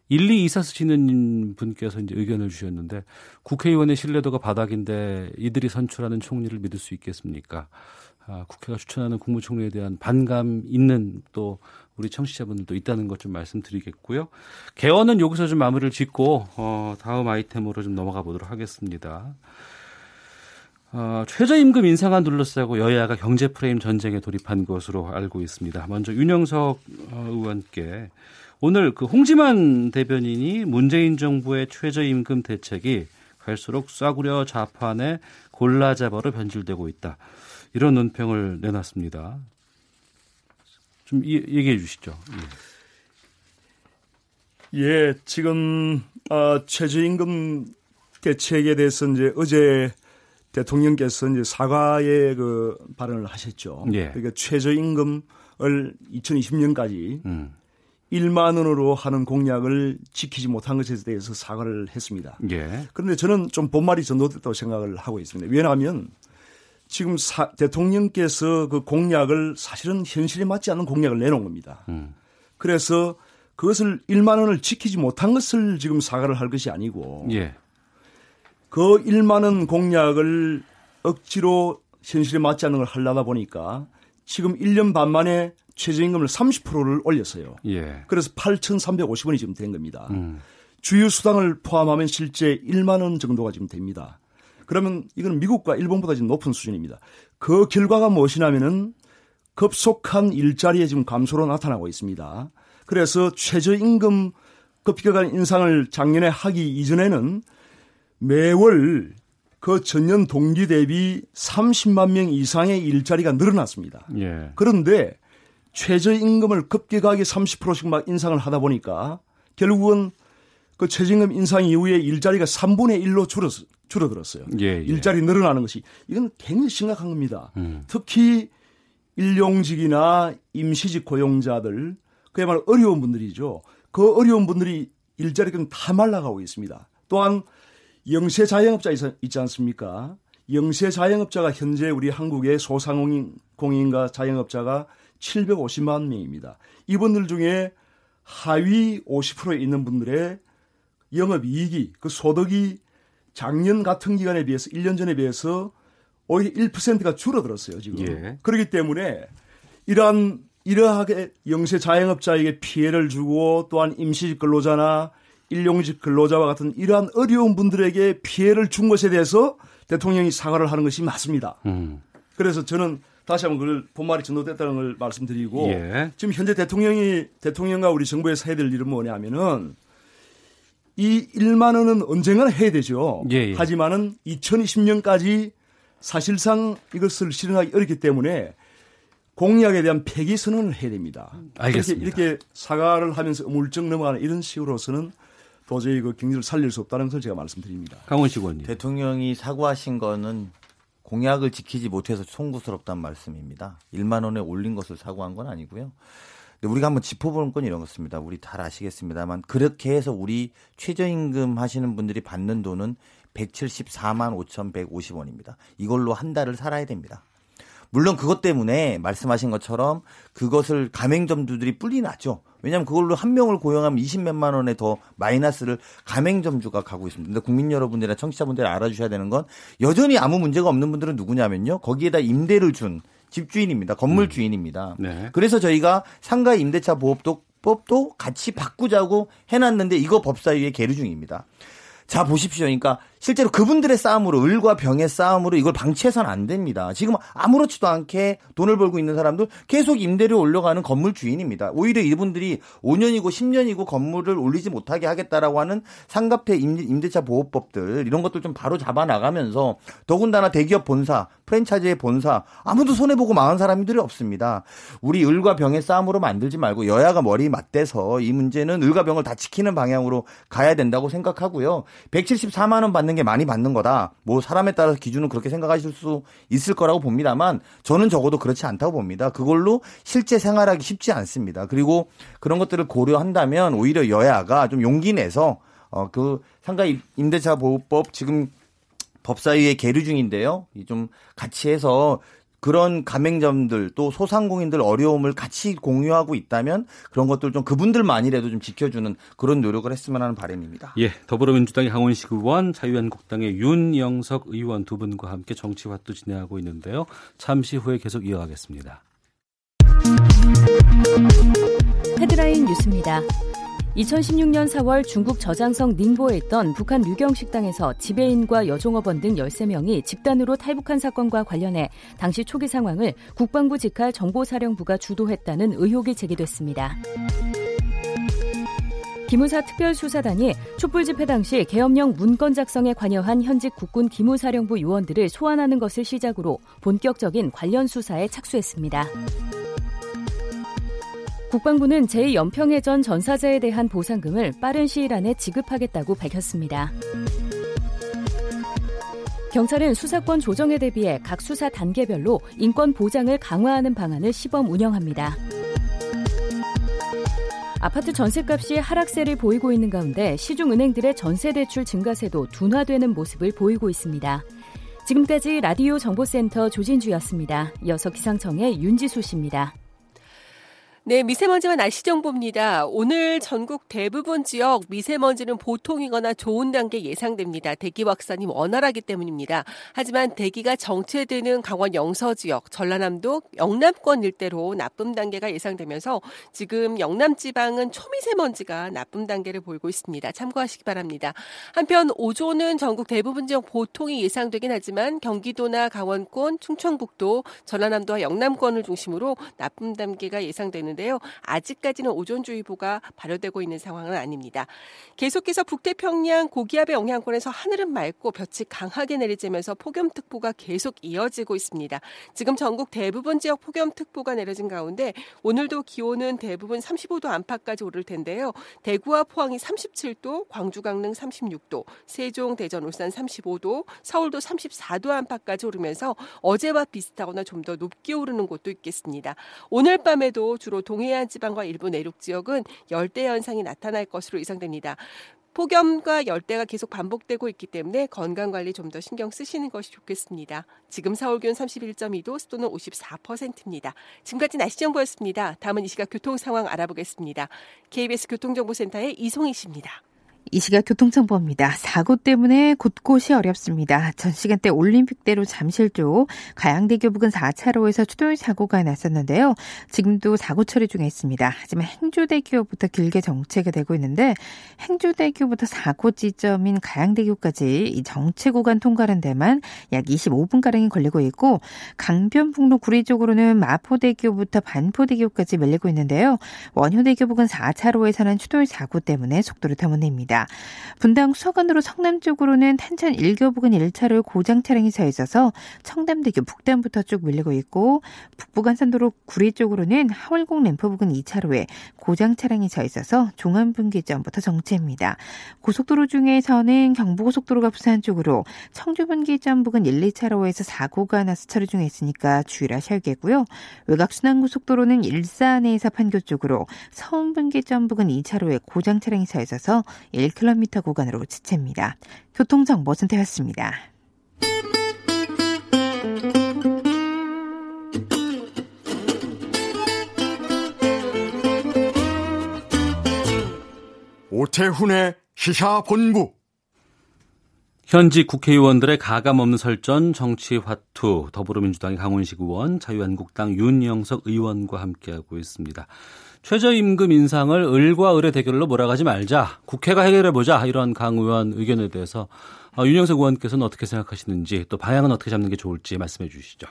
1, 2 이사 쓰시는 분께서 이제 의견을 주셨는데 국회의원의 신뢰도가 바닥인데 이들이 선출하는 총리를 믿을 수 있겠습니까? 아, 국회가 추천하는 국무총리에 대한 반감 있는 또 우리 청취자분들도 있다는 것 좀 말씀드리겠고요. 개헌은 여기서 좀 마무리를 짓고 어, 다음 아이템으로 좀 넘어가 보도록 하겠습니다. 어, 최저임금 인상안 둘러싸고 여야가 경제 프레임 전쟁에 돌입한 것으로 알고 있습니다. 먼저 윤영석 어, 의원께 오늘 그 홍지만 대변인이 문재인 정부의 최저임금 대책이 갈수록 싸구려 좌판에 골라잡아로 변질되고 있다. 이런 논평을 내놨습니다. 좀 얘기해 주시죠. 예, 예 지금 어, 최저임금 대책에 대해서 이제 어제 대통령께서 이제 사과의 그 발언을 하셨죠. 예. 그러니까 최저임금을 2020년까지 음. 1만 원으로 하는 공약을 지키지 못한 것에 대해서 사과를 했습니다. 예. 그런데 저는 좀 본말이 전도됐다고 생각을 하고 있습니다. 왜냐하면 지금 사, 대통령께서 그 공약을 사실은 현실에 맞지 않는 공약을 내놓은 겁니다. 음. 그래서 그것을 1만 원을 지키지 못한 것을 지금 사과를 할 것이 아니고 예. 그 1만 원 공약을 억지로 현실에 맞지 않는 걸 하려다 보니까 지금 1년 반 만에 최저임금을 30%를 올렸어요. 예. 그래서 8,350원이 지금 된 겁니다. 음. 주유 수당을 포함하면 실제 1만 원 정도가 지금 됩니다. 그러면 이건 미국과 일본보다 지금 높은 수준입니다. 그 결과가 무엇이냐면은 급속한 일자리의 지금 감소로 나타나고 있습니다. 그래서 최저임금 급격한 인상을 작년에 하기 이전에는 매월 그 전년 동기 대비 30만 명 이상의 일자리가 늘어났습니다. 예. 그런데 최저임금을 급격하게 30%씩 막 인상을 하다 보니까 결국은 그 최저임금 인상 이후에 일자리가 3분의 1로 줄어, 줄어들었어요. 예, 예. 일자리 늘어나는 것이 이건 굉장히 심각한 겁니다. 음. 특히 일용직이나 임시직 고용자들 그야말로 어려운 분들이죠. 그 어려운 분들이 일자리가 다 말라가고 있습니다. 또한 영세 자영업자 있지 않습니까? 영세 자영업자가 현재 우리 한국의 소상공인 공인과 자영업자가 750만 명입니다. 이분들 중에 하위 50%에 있는 분들의 영업 이익이 그 소득이 작년 같은 기간에 비해서 1년 전에 비해서 오히려 1%가 줄어들었어요, 지금. 예. 그렇기 때문에 이러한 이러하게 영세 자영업자에게 피해를 주고 또한 임시직 근로자나 일용직 근로자와 같은 이러한 어려운 분들에게 피해를 준 것에 대해서 대통령이 사과를 하는 것이 맞습니다. 음. 그래서 저는 다시 한번 그걸 본말이 전도됐다는 걸 말씀드리고 예. 지금 현재 대통령이 대통령과 우리 정부에서 해야 될 일은 뭐냐면은 이 1만 원은 언젠가는 해야 되죠. 예, 예. 하지만은 2020년까지 사실상 이것을 실현하기 어렵기 때문에 공약에 대한 폐기 선언을 해야 됩니다. 알겠습니다. 이렇게, 이렇게 사과를 하면서 물쩍 넘어가는 이런 식으로서는 도저히 그 경제를 살릴 수 없다는 것을 제가 말씀드립니다. 강원식 의원님. 대통령이 사과하신 거는 공약을 지키지 못해서 송구스럽다는 말씀입니다. 1만 원에 올린 것을 사과한 건 아니고요. 근데 우리가 한번 짚어보는 건 이런 것입니다. 우리 잘 아시겠습니다만 그렇게 해서 우리 최저임금 하시는 분들이 받는 돈은 174만 5,150원입니다. 이걸로 한 달을 살아야 됩니다. 물론 그것 때문에 말씀하신 것처럼 그것을 가맹점주들이 뿔이 나죠. 왜냐하면 그걸로 한 명을 고용하면 20몇만 원에 더 마이너스를 가맹점주가 가고 있습니다. 근데 국민 여러분들이나 청취자분들이 알아주셔야 되는 건 여전히 아무 문제가 없는 분들은 누구냐면요. 거기에다 임대를 준 집주인입니다. 건물 주인입니다. 네. 그래서 저희가 상가 임대차 보호도 법도 같이 바꾸자고 해놨는데 이거 법사위에 계류 중입니다. 자 보십시오. 그러니까 실제로 그분들의 싸움으로 을과 병의 싸움으로 이걸 방치해서는 안 됩니다. 지금 아무렇지도 않게 돈을 벌고 있는 사람들 계속 임대료 올려가는 건물 주인입니다. 오히려 이분들이 5년이고 10년이고 건물을 올리지 못하게 하겠다라고 하는 상가폐 임대차 보호법들 이런 것들 좀 바로 잡아 나가면서 더군다나 대기업 본사, 프랜차이즈의 본사 아무도 손해 보고 망한 사람들이 없습니다. 우리 을과 병의 싸움으로 만들지 말고 여야가 머리 맞대서 이 문제는 을과 병을 다 지키는 방향으로 가야 된다고 생각하고요. 174만 원 받는 게 많이 받는 거다. 뭐 사람에 따라서 기준은 그렇게 생각하실 수 있을 거라고 봅니다만 저는 적어도 그렇지 않다고 봅니다. 그걸로 실제 생활하기 쉽지 않습니다. 그리고 그런 것들을 고려한다면 오히려 여야가 좀 용기 내서 어 그 상가 임대차 보호법 지금 법사위에 계류 중인데요. 좀 같이 해서 그런 가맹점들 또 소상공인들 어려움을 같이 공유하고 있다면 그런 것들 좀 그분들만이라도 좀 지켜주는 그런 노력을 했으면 하는 바람입니다. 예, 더불어민주당의 강원식 의원, 자유한국당의 윤영석 의원 두 분과 함께 정치화도 진행하고 있는데요. 잠시 후에 계속 이어가겠습니다. 헤드라인 뉴스입니다. 2016년 4월 중국 저장성 닝보에 있던 북한 류경 식당에서 지배인과 여종업원 등 13명이 집단으로 탈북한 사건과 관련해 당시 초기 상황을 국방부 직할 정보사령부가 주도했다는 의혹이 제기됐습니다. 기무사 특별수사단이 촛불 집회 당시 계엄령 문건 작성에 관여한 현직 국군 기무사령부 요원들을 소환하는 것을 시작으로 본격적인 관련 수사에 착수했습니다. 국방부는 제2연평해전 전사자에 대한 보상금을 빠른 시일 안에 지급하겠다고 밝혔습니다. 경찰은 수사권 조정에 대비해 각 수사 단계별로 인권 보장을 강화하는 방안을 시범 운영합니다. 아파트 전세값이 하락세를 보이고 있는 가운데 시중은행들의 전세대출 증가세도 둔화되는 모습을 보이고 있습니다. 지금까지 라디오 정보센터 조진주였습니다. 이어서 기상청의 윤지수 씨입니다. 네, 미세먼지와 날씨 정보입니다. 오늘 전국 대부분 지역 미세먼지는 보통이거나 좋은 단계 예상됩니다. 대기 확산이 원활하기 때문입니다. 하지만 대기가 정체되는 강원 영서 지역, 전라남도 영남권 일대로 나쁨 단계가 예상되면서 지금 영남 지방은 초미세먼지가 나쁨 단계를 보이고 있습니다. 참고하시기 바랍니다. 한편 오조는 전국 대부분 지역 보통이 예상되긴 하지만 경기도나 강원권, 충청북도, 전라남도와 영남권을 중심으로 나쁨 단계가 예상되는 있는데요. 아직까지는 오존주의보가 발효되고 있는 상황은 아닙니다. 계속해서 북태평양 고기압의 영향권에서 하늘은 맑고 볕이 강하게 내리쬐면서 폭염특보가 계속 이어지고 있습니다. 지금 전국 대부분 지역 폭염특보가 내려진 가운데 오늘도 기온은 대부분 35도 안팎까지 오를 텐데요. 대구와 포항이 37도, 광주 강릉 36도, 세종, 대전, 울산 35도, 서울도 34도 안팎까지 오르면서 어제와 비슷하거나 좀 더 높게 오르는 곳도 있겠습니다. 오늘 밤에도 주로 동해안 지방과 일부 내륙 지역은 열대 현상이 나타날 것으로 예상됩니다. 폭염과 열대가 계속 반복되고 있기 때문에 건강 관리 좀 더 신경 쓰시는 것이 좋겠습니다. 지금 서울 기온 31.2도, 습도는 54%입니다. 지금까지 날씨 정보였습니다. 다음은 이 시각 교통 상황 알아보겠습니다. KBS 교통정보센터의 이송희 씨입니다. 이 시각 교통정보입니다. 사고 때문에 곳곳이 어렵습니다. 전 시간대 올림픽대로 잠실 쪽 가양대교 부근 4차로에서 추돌 사고가 났었는데요. 지금도 사고 처리 중에 있습니다. 하지만 행주대교부터 길게 정체가 되고 있는데 행주대교부터 사고 지점인 가양대교까지 이 정체 구간 통과하는 데만 약 25분가량이 걸리고 있고 강변북로 구리 쪽으로는 마포대교부터 반포대교까지 밀리고 있는데요. 원효대교 부근 4차로에서는 추돌 사고 때문에 속도를 더못 냅니다. 분당 수서관으로 성남 쪽으로는 탄천 1교 부근 1차로에 고장 차량이 서 있어서 청담대교 북단부터 쭉 밀리고 있고 북부간선도로 구리 쪽으로는 하월곡 램프 부근 2차로에 고장 차량이 서 있어서 종암분기점부터 정체입니다. 고속도로 중에서는 경부고속도로가 부산 쪽으로 청주분기점 부근 1, 2차로에서 사고가 나서 처리 중에 있으니까 주의를 하셔야겠고요. 외곽순환고속도로는 일산에서 판교 쪽으로 서운분기점 부근 2차로에 고장 차량이 서 있어서 1km 구간으로 지체입니다. 교통정보 센터였습니다. 오태훈의 시사본부 현직 국회의원들의 가감없는 설전 정치 화투 더불어민주당의 강훈식 의원 자유한국당 윤영석 의원과 함께하고 있습니다. 최저임금 인상을 을과 을의 대결로 몰아가지 말자. 국회가 해결해보자. 이런 강 의원 의견에 대해서 어, 윤영석 의원께서는 어떻게 생각하시는지 또 방향은 어떻게 잡는 게 좋을지 말씀해 주시죠.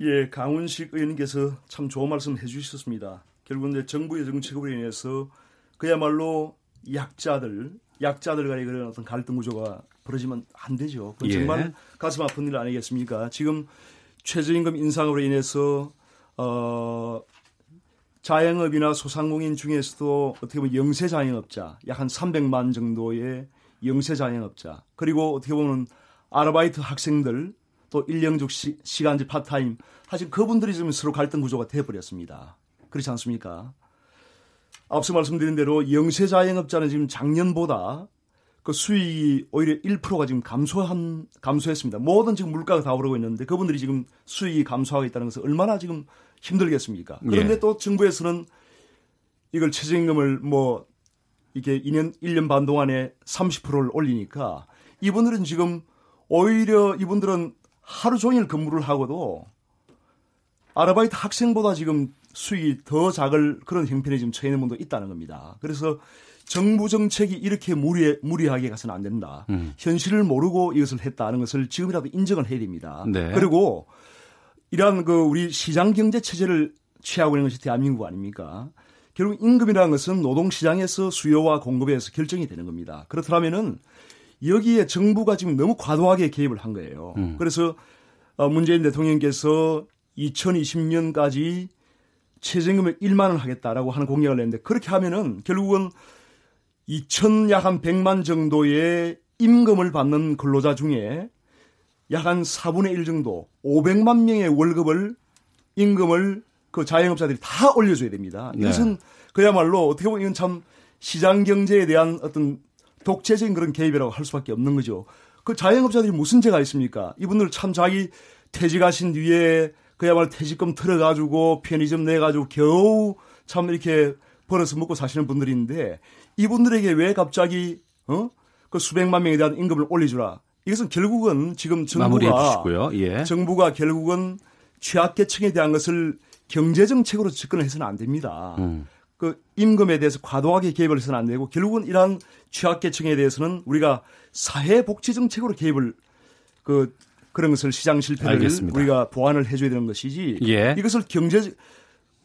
예, 강훈식 의원께서 참 좋은 말씀 해주셨습니다. 결국 이제 정부의 정책으로 인해서 그야말로 약자들, 약자들 간의 그런 어떤 갈등 구조가 벌어지면 안 되죠. 그건 예. 정말 가슴 아픈 일 아니겠습니까? 지금 최저임금 인상으로 인해서 어 자영업이나 소상공인 중에서도 어떻게 보면 영세 자영업자 약 한 300만 정도의 영세 자영업자 그리고 어떻게 보면 아르바이트 학생들 또 일용직 시, 간제 파트타임 사실 그분들이 지금 서로 갈등 구조가 돼 버렸습니다. 그렇지 않습니까? 앞서 말씀드린 대로 영세 자영업자는 지금 작년보다 그 수익이 오히려 1%가 지금 감소한 감소했습니다. 모든 지금 물가가 다 오르고 있는데 그분들이 지금 수익이 감소하고 있다는 것은 얼마나 지금 힘들겠습니까? 그런데 예. 또 정부에서는 이걸 최저임금을 뭐 이게 2년 1년 반 동안에 30%를 올리니까 이분들은 지금 오히려 이분들은 하루 종일 근무를 하고도 아르바이트 학생보다 지금 수익이 더 작을 그런 형편에 지금 처해 있는 분도 있다는 겁니다. 그래서 정부 정책이 이렇게 무리, 무리하게 가서는 안 된다. 음. 현실을 모르고 이것을 했다는 것을 지금이라도 인정을 해야 됩니다. 네. 그리고 이러한 그 우리 시장 경제 체제를 취하고 있는 것이 대한민국 아닙니까? 결국 임금이라는 것은 노동 시장에서 수요와 공급에서 결정이 되는 겁니다. 그렇다면은 여기에 정부가 지금 너무 과도하게 개입을 한 거예요. 음. 그래서 어, 문재인 대통령께서 2020년까지 최저임금을 1만 원 하겠다라고 하는 공약을 냈는데 그렇게 하면은 결국은 2천 약 한 100만 정도의 임금을 받는 근로자 중에 약 한 4분의 1 정도 500만 명의 월급을 임금을 그 자영업자들이 다 올려줘야 됩니다. 네. 이것은 네. 그야말로 어떻게 보면 이건 참 시장 경제에 대한 어떤 독재적인 그런 개입이라고 할 수밖에 없는 거죠. 그 자영업자들이 무슨 죄가 있습니까? 이분들 참 자기 퇴직하신 뒤에 그야말로 퇴직금 털어가지고 편의점 내가지고 겨우 참 이렇게 벌어서 먹고 사시는 분들인데 이분들에게 왜 갑자기 어? 그 수백만 명에 대한 임금을 올려주라. 이것은 결국은 지금 정부가 예. 정부가 결국은 취약계층에 대한 것을 경제 정책으로 접근을 해서는 안 됩니다. 음. 그 임금에 대해서 과도하게 개입을 해서는 안 되고 결국은 이러한 취약계층에 대해서는 우리가 사회복지 정책으로 개입을 그 그런 것을 시장 실패를 알겠습니다. 우리가 보완을 해줘야 되는 것이지 예. 이것을 경제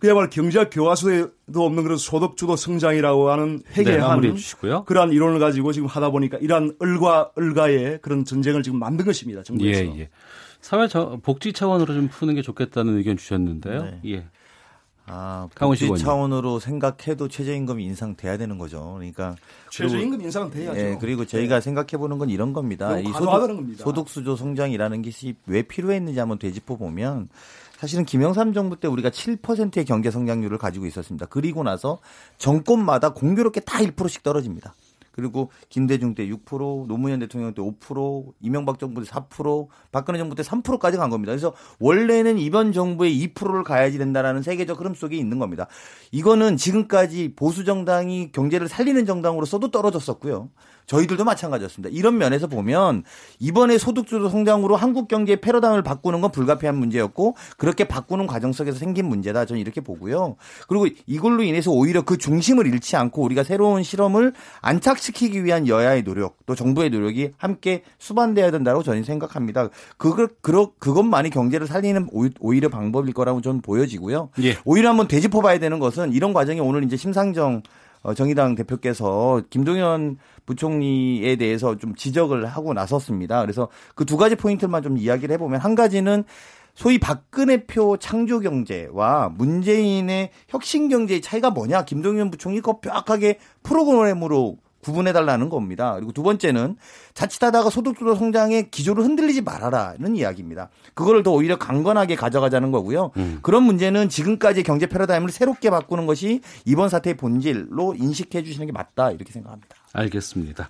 그야말로 경제학 교과서에도 없는 그런 소득 주도 성장이라고 하는 네, 회계한 주시고요. 그러한 이론을 가지고 지금 하다 보니까 이러한 을과 을가의 그런 전쟁을 지금 만든 것입니다. 정부에서. 예, 예. 사회 저, 복지 차원으로 좀 푸는 게 좋겠다는 의견 주셨는데요. 네. 예. 아, 강원식 복지. 차원으로 생각해도 최저임금이 인상돼야 되는 거죠. 그러니까 최저임금 인상은 돼야죠. 예, 그리고 저희가 생각해 보는 건 이런 겁니다. 이 과도하다는 겁니다. 소득 수조 성장이라는 것이 왜 필요했는지 한번 되짚어 보면 사실은 김영삼 정부 때 우리가 7%의 경제 성장률을 가지고 있었습니다. 그리고 나서 정권마다 공교롭게 다 1%씩 떨어집니다. 그리고 김대중 때 6%, 노무현 대통령 때 5%, 이명박 정부 때 4%, 박근혜 정부 때 3%까지 간 겁니다. 그래서 원래는 이번 정부의 2%를 가야지 된다라는 세계적 흐름 속에 있는 겁니다. 이거는 지금까지 보수 정당이 경제를 살리는 정당으로서도 떨어졌었고요. 저희들도 마찬가지였습니다. 이런 면에서 보면 이번에 소득주도 성장으로 한국 경제의 패러다임을 바꾸는 건 불가피한 문제였고 그렇게 바꾸는 과정 속에서 생긴 문제다. 저는 이렇게 보고요. 그리고 이걸로 인해서 오히려 그 중심을 잃지 않고 우리가 새로운 실험을 안착시키기 위한 여야의 노력 또 정부의 노력이 함께 수반돼야 된다고 저는 생각합니다. 그걸 그러, 그것만이 경제를 살리는 오히- 오히려 방법일 거라고 저는 보여지고요. 예. 오히려 한번 되짚어봐야 되는 것은 이런 과정이 오늘 이제 심상정 어, 정의당 대표께서 김동연 부총리에 대해서 좀 지적을 하고 나섰습니다. 그래서 그 두 가지 포인트만 좀 이야기를 해보면 한 가지는 소위 박근혜표 창조 경제와 문재인의 혁신 경제의 차이가 뭐냐? 김동연 부총리 그거 명확하게 프로그램으로 구분해달라는 겁니다. 그리고 두 번째는 자칫하다가 소득주도 성장의 기조를 흔들리지 말아라는 이야기입니다. 그거를 더 오히려 강건하게 가져가자는 거고요. 그런 문제는 지금까지 경제 패러다임을 새롭게 바꾸는 것이 이번 사태의 본질로 인식해 주시는 게 맞다 이렇게 생각합니다. 알겠습니다.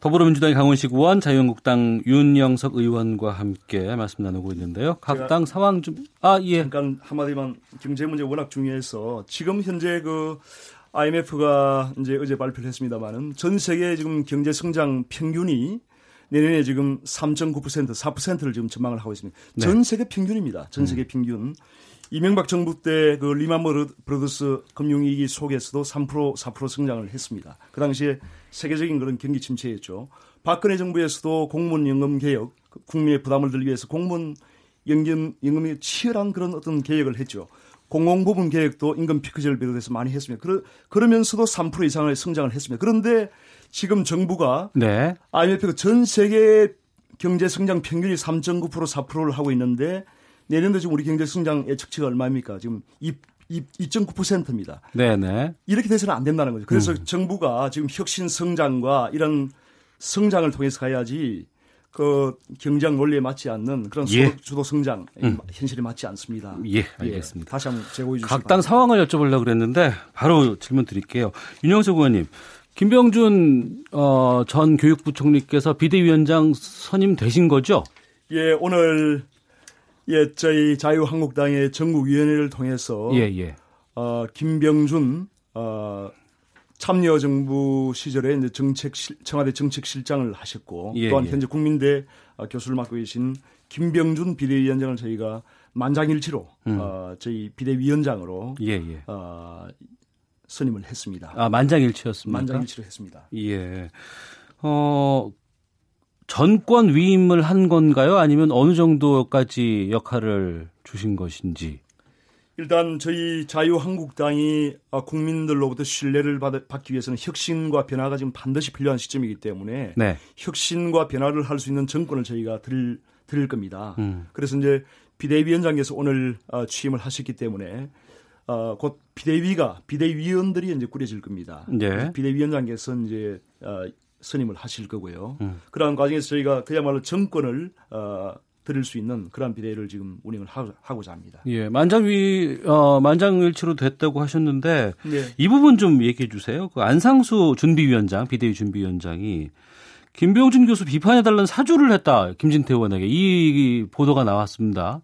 더불어민주당의 강원식 의원, 자유한국당 윤영석 의원과 함께 말씀 나누고 있는데요. 각 당 상황 좀, 아, 예. 잠깐 한마디만 경제 문제 워낙 중요해서 지금 현재 그 IMF가 이제 어제 발표를 했습니다만은 전 세계 지금 경제 성장 평균이 내년에 지금 3.9% 4%를 지금 전망을 하고 있습니다. 네. 전 세계 평균입니다. 전 세계 평균. 이명박 정부 때 그 리만 브로더스 금융위기 속에서도 3% 4% 성장을 했습니다. 그 당시에 세계적인 그런 경기 침체였죠. 박근혜 정부에서도 공무원 연금 개혁, 그 국민의 부담을 들기 위해서 공무원 연금 연금이 치열한 그런 어떤 개혁을 했죠. 공공부문 개혁도 임금 피크제를 비롯해서 많이 했습니다. 그러, 그러면서도 3% 이상의 성장을 했습니다. 그런데 지금 정부가 네. IMF가 전 세계 경제 성장 평균이 3.9% 4%를 하고 있는데 내년도 지금 우리 경제 성장 예측치가 얼마입니까? 지금 2, 2.9%입니다. 네네. 이렇게 돼서는 안 된다는 거죠. 그래서 음. 정부가 지금 혁신 성장과 이런 성장을 통해서 가야지 그 경제학 논리에 맞지 않는 그런 예. 주도 성장 음. 현실에 맞지 않습니다. 예, 알겠습니다. 다시 한번 제고해 주시기 각당 상황을 여쭤보려고 그랬는데 바로 질문 드릴게요. 윤영석 의원님, 김병준 어, 전 교육부총리께서 비대위원장 선임 되신 거죠? 예, 오늘 예 저희 자유한국당의 전국위원회를 통해서 예, 예. 어, 김병준 어, 참여 정부 시절에 이제 정책 실- 청와대 정책실장을 하셨고 예, 또한 예. 현재 국민대 어, 교수를 맡고 계신 김병준 비대위원장을 저희가 만장일치로 음. 어, 저희 비대위원장으로 예, 예. 어, 선임을 했습니다. 아, 만장일치였습니까? 만장일치로 했습니다. 예. 어, 전권 위임을 한 건가요? 아니면 어느 정도까지 역할을 주신 것인지? 일단 저희 자유한국당이 어, 국민들로부터 신뢰를 받, 받기 위해서는 혁신과 변화가 지금 반드시 필요한 시점이기 때문에 네. 혁신과 변화를 할 수 있는 정권을 저희가 드릴, 드릴 겁니다. 음. 그래서 이제 비대위원장께서 오늘 어, 취임을 하셨기 때문에 어, 곧 비대위가 비대위원들이 이제 꾸려질 겁니다. 네. 비대위원장께서 이제 어, 선임을 하실 거고요. 음. 그러한 과정에서 저희가 그야말로 정권을 어, 드릴 수 있는 그러한 비대위를 지금 운영을 하, 하고자 합니다. 예, 만장위 어 만장일치로 됐다고 하셨는데 네. 이 부분 좀 얘기해 주세요. 그 안상수 준비위원장, 비대위 준비위원장이 김병준 교수 비판해 달라는 사주를 했다. 김진태 의원에게 이 보도가 나왔습니다.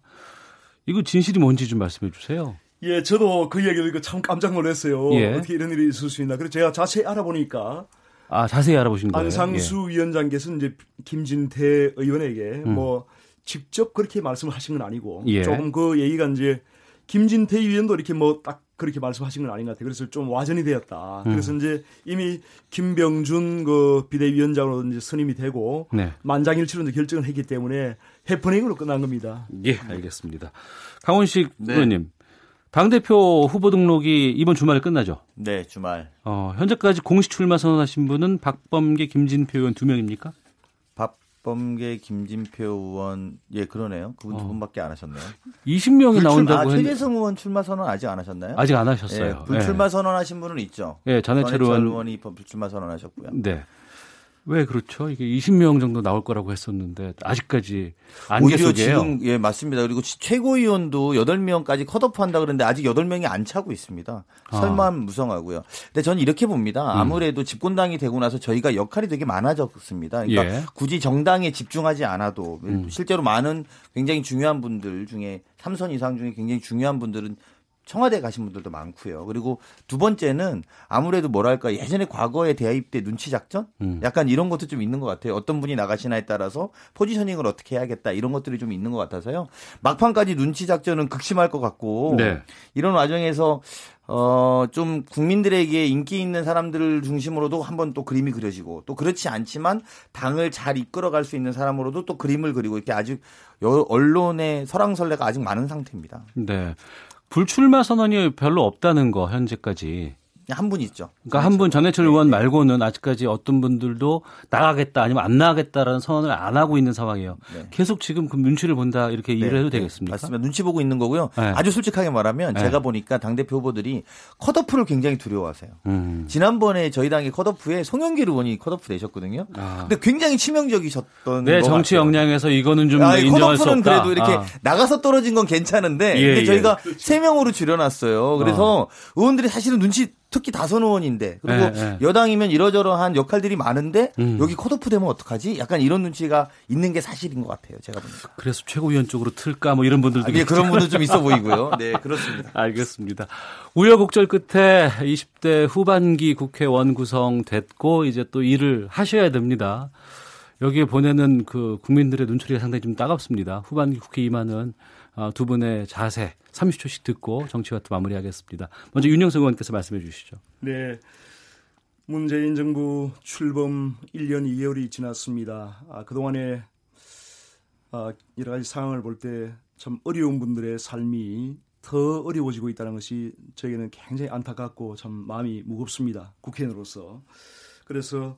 이거 진실이 뭔지 좀 말씀해 주세요. 예, 저도 그 얘기를 듣고 참 깜짝 놀랐어요. 예. 어떻게 이런 일이 있을 수 있나. 그래서 제가 자세히 알아보니까 아, 자세히 알아보신 거예요? 안상수 위원장께서 이제 김진태 의원에게 음. 뭐 직접 그렇게 말씀을 하신 건 아니고 예. 조금 그 얘기가 이제 김진태 위원도 이렇게 뭐 딱 그렇게 말씀하신 건 아닌 것 같아요. 그래서 좀 와전이 되었다. 음. 그래서 이제 이미 김병준 그 비대위원장으로 이제 선임이 되고 네. 만장일치로 이제 결정을 했기 때문에 해프닝으로 끝난 겁니다. 예, 알겠습니다. 강원식 네. 의원님, 당대표 후보 등록이 이번 주말에 끝나죠? 네, 주말. 어, 현재까지 공식 출마 선언하신 분은 박범계, 김진표 의원 두 명입니까? 박범계, 김진표 의원, 예, 그러네요. 그분 두 어. 분밖에 안 하셨네요. 20명이 불출마- 나온다고 아, 최재성 의원 출마 선언 아직 안 하셨나요? 아직 안 하셨어요. 예, 불출마 선언하신 분은 있죠. 예, 전해철 의원. 의원이 불출마 선언하셨고요. 네. 왜 그렇죠? 이게 20명 정도 나올 거라고 했었는데 아직까지 안개 속이에요. 지금 예 맞습니다. 그리고 치- 최고위원도 8명까지 컷오프한다 그러는데 아직 8명이 안 차고 있습니다. 아. 설마 무성하고요. 근데 저는 이렇게 봅니다. 음. 아무래도 집권당이 되고 나서 저희가 역할이 되게 많아졌습니다. 그러니까 예. 굳이 정당에 집중하지 않아도 음. 실제로 많은 굉장히 중요한 분들 중에 3선 이상 중에 굉장히 중요한 분들은 청와대 가신 분들도 많고요. 그리고 두 번째는 아무래도 뭐랄까 예전에 과거에 대입 때 눈치 작전 음. 약간 이런 것도 좀 있는 것 같아요. 어떤 분이 나가시나에 따라서 포지셔닝을 어떻게 해야겠다 이런 것들이 좀 있는 것 같아서요. 막판까지 눈치 작전은 극심할 것 같고 네. 이런 와중에서 어, 좀 국민들에게 인기 있는 사람들을 중심으로도 한번 또 그림이 그려지고 또 그렇지 않지만 당을 잘 이끌어갈 수 있는 사람으로도 또 그림을 그리고 이렇게 아직 여- 언론의 설왕설래가 아직 많은 상태입니다. 네. 불출마 선언이 별로 없다는 거 현재까지. 한 분 있죠. 그러니까 한 분 전해철 의원 말고는 아직까지 어떤 분들도 나가겠다 아니면 안 나가겠다라는 선언을 안 하고 있는 상황이에요. 네. 계속 지금 그 눈치를 본다 이렇게 이해를 해도 네, 되겠습니까? 맞습니다. 눈치 보고 있는 거고요. 네. 아주 솔직하게 말하면 네. 제가 보니까 당대표 후보들이 컷오프를 굉장히 두려워하세요. 음. 지난번에 저희 당의 컷오프에 송영길 의원이 컷오프 내셨거든요. 아. 근데 굉장히 치명적이셨던 네, 것 정치 같아요. 역량에서 이거는 좀 아, 인정할 수 컷오프는 없다. 그래도 이렇게 아. 나가서 떨어진 건 괜찮은데 예, 근데 예. 저희가 세 명으로 줄여놨어요. 그래서 의원들이 사실은 눈치 특히 다선 의원인데 그리고 예, 예. 여당이면 이러저러한 역할들이 많은데 음. 여기 컷오프 되면 어떡하지? 약간 이런 눈치가 있는 게 사실인 것 같아요. 제가 보니까. 그래서 최고위원 쪽으로 틀까 뭐 이런 분들도 아, 예, 그런. 분도 좀 있어 보이고요. 네, 그렇습니다. 알겠습니다. 우여곡절 끝에 20대 후반기 국회원 구성 됐고 이제 또 일을 하셔야 됩니다. 여기에 보내는 그 국민들의 눈초리가 상당히 좀 따갑습니다. 후반기 국회 임하는 어, 두 분의 자세 30초씩 듣고 정치와트 마무리하겠습니다. 먼저 윤영석 의원께서 말씀해 주시죠. 네. 문재인 정부 출범 1년 2개월이 지났습니다. 아, 그동안에 아, 여러 가지 상황을 볼 때 참 어려운 분들의 삶이 더 어려워지고 있다는 것이 저에게는 굉장히 안타깝고 참 마음이 무겁습니다. 국회의원으로서. 그래서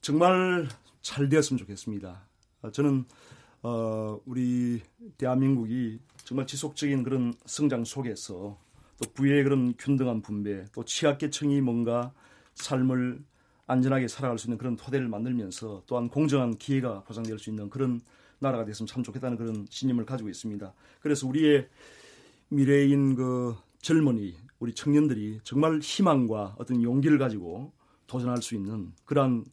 정말 잘 되었으면 좋겠습니다. 아, 저는 어, 우리 대한민국이 정말 지속적인 그런 성장 속에서 또 부의 그런 균등한 분배, 또 취약계층이 뭔가 삶을 안전하게 살아갈 수 있는 그런 토대를 만들면서 또한 공정한 기회가 보장될 수 있는 그런 나라가 됐으면 참 좋겠다는 그런 신념을 가지고 있습니다. 그래서 우리의 미래인 그 젊은이, 우리 청년들이 정말 희망과 어떤 용기를 가지고 도전할 수 있는 그러한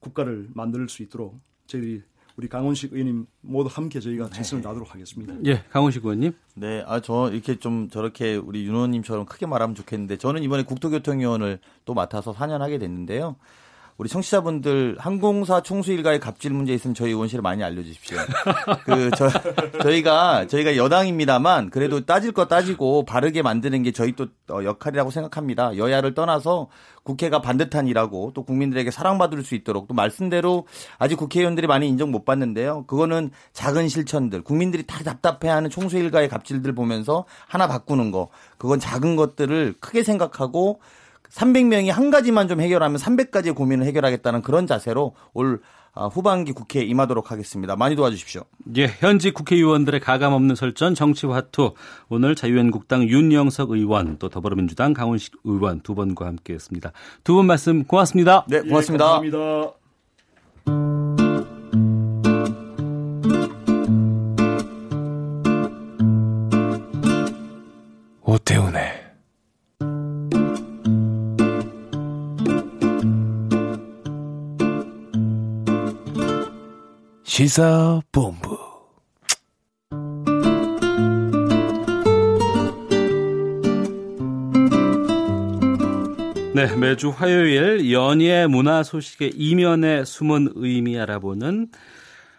국가를 만들 수 있도록 저희들이 우리 강원식 의원님 모두 함께 저희가 최선을 다하도록 하겠습니다. 예, 강원식 의원님. 네, 아, 저 이렇게 좀 저렇게 우리 윤 의원님처럼 크게 말하면 좋겠는데 저는 이번에 국토교통위원을 또 맡아서 4년 하게 됐는데요. 우리 청취자분들 항공사 총수 일가의 갑질 문제 있으면 저희 의원실에 많이 알려주십시오. 그 저 저희가 저희가 여당입니다만 그래도 따질 거 따지고 바르게 만드는 게 저희 또 어, 역할이라고 생각합니다. 여야를 떠나서 국회가 반듯한 일하고 또 국민들에게 사랑받을 수 있도록 또 말씀대로 아직 국회의원들이 많이 인정 못 받는데요. 그거는 작은 실천들 국민들이 다 답답해하는 총수 일가의 갑질들 보면서 하나 바꾸는 거 그건 작은 것들을 크게 생각하고 300명이 한 가지만 좀 해결하면 300가지의 고민을 해결하겠다는 그런 자세로 올 아, 후반기 국회에 임하도록 하겠습니다. 많이 도와주십시오. 예, 현직 국회의원들의 가감 없는 설전 정치화투 오늘 자유한국당 윤영석 의원 또 더불어민주당 강훈식 의원 두 분과 함께했습니다. 두 분 말씀 고맙습니다. 네, 고맙습니다. 예, 감사합니다. 오태훈의 시사본부. 네, 매주 화요일 연예 문화 소식의 이면에 숨은 의미 알아보는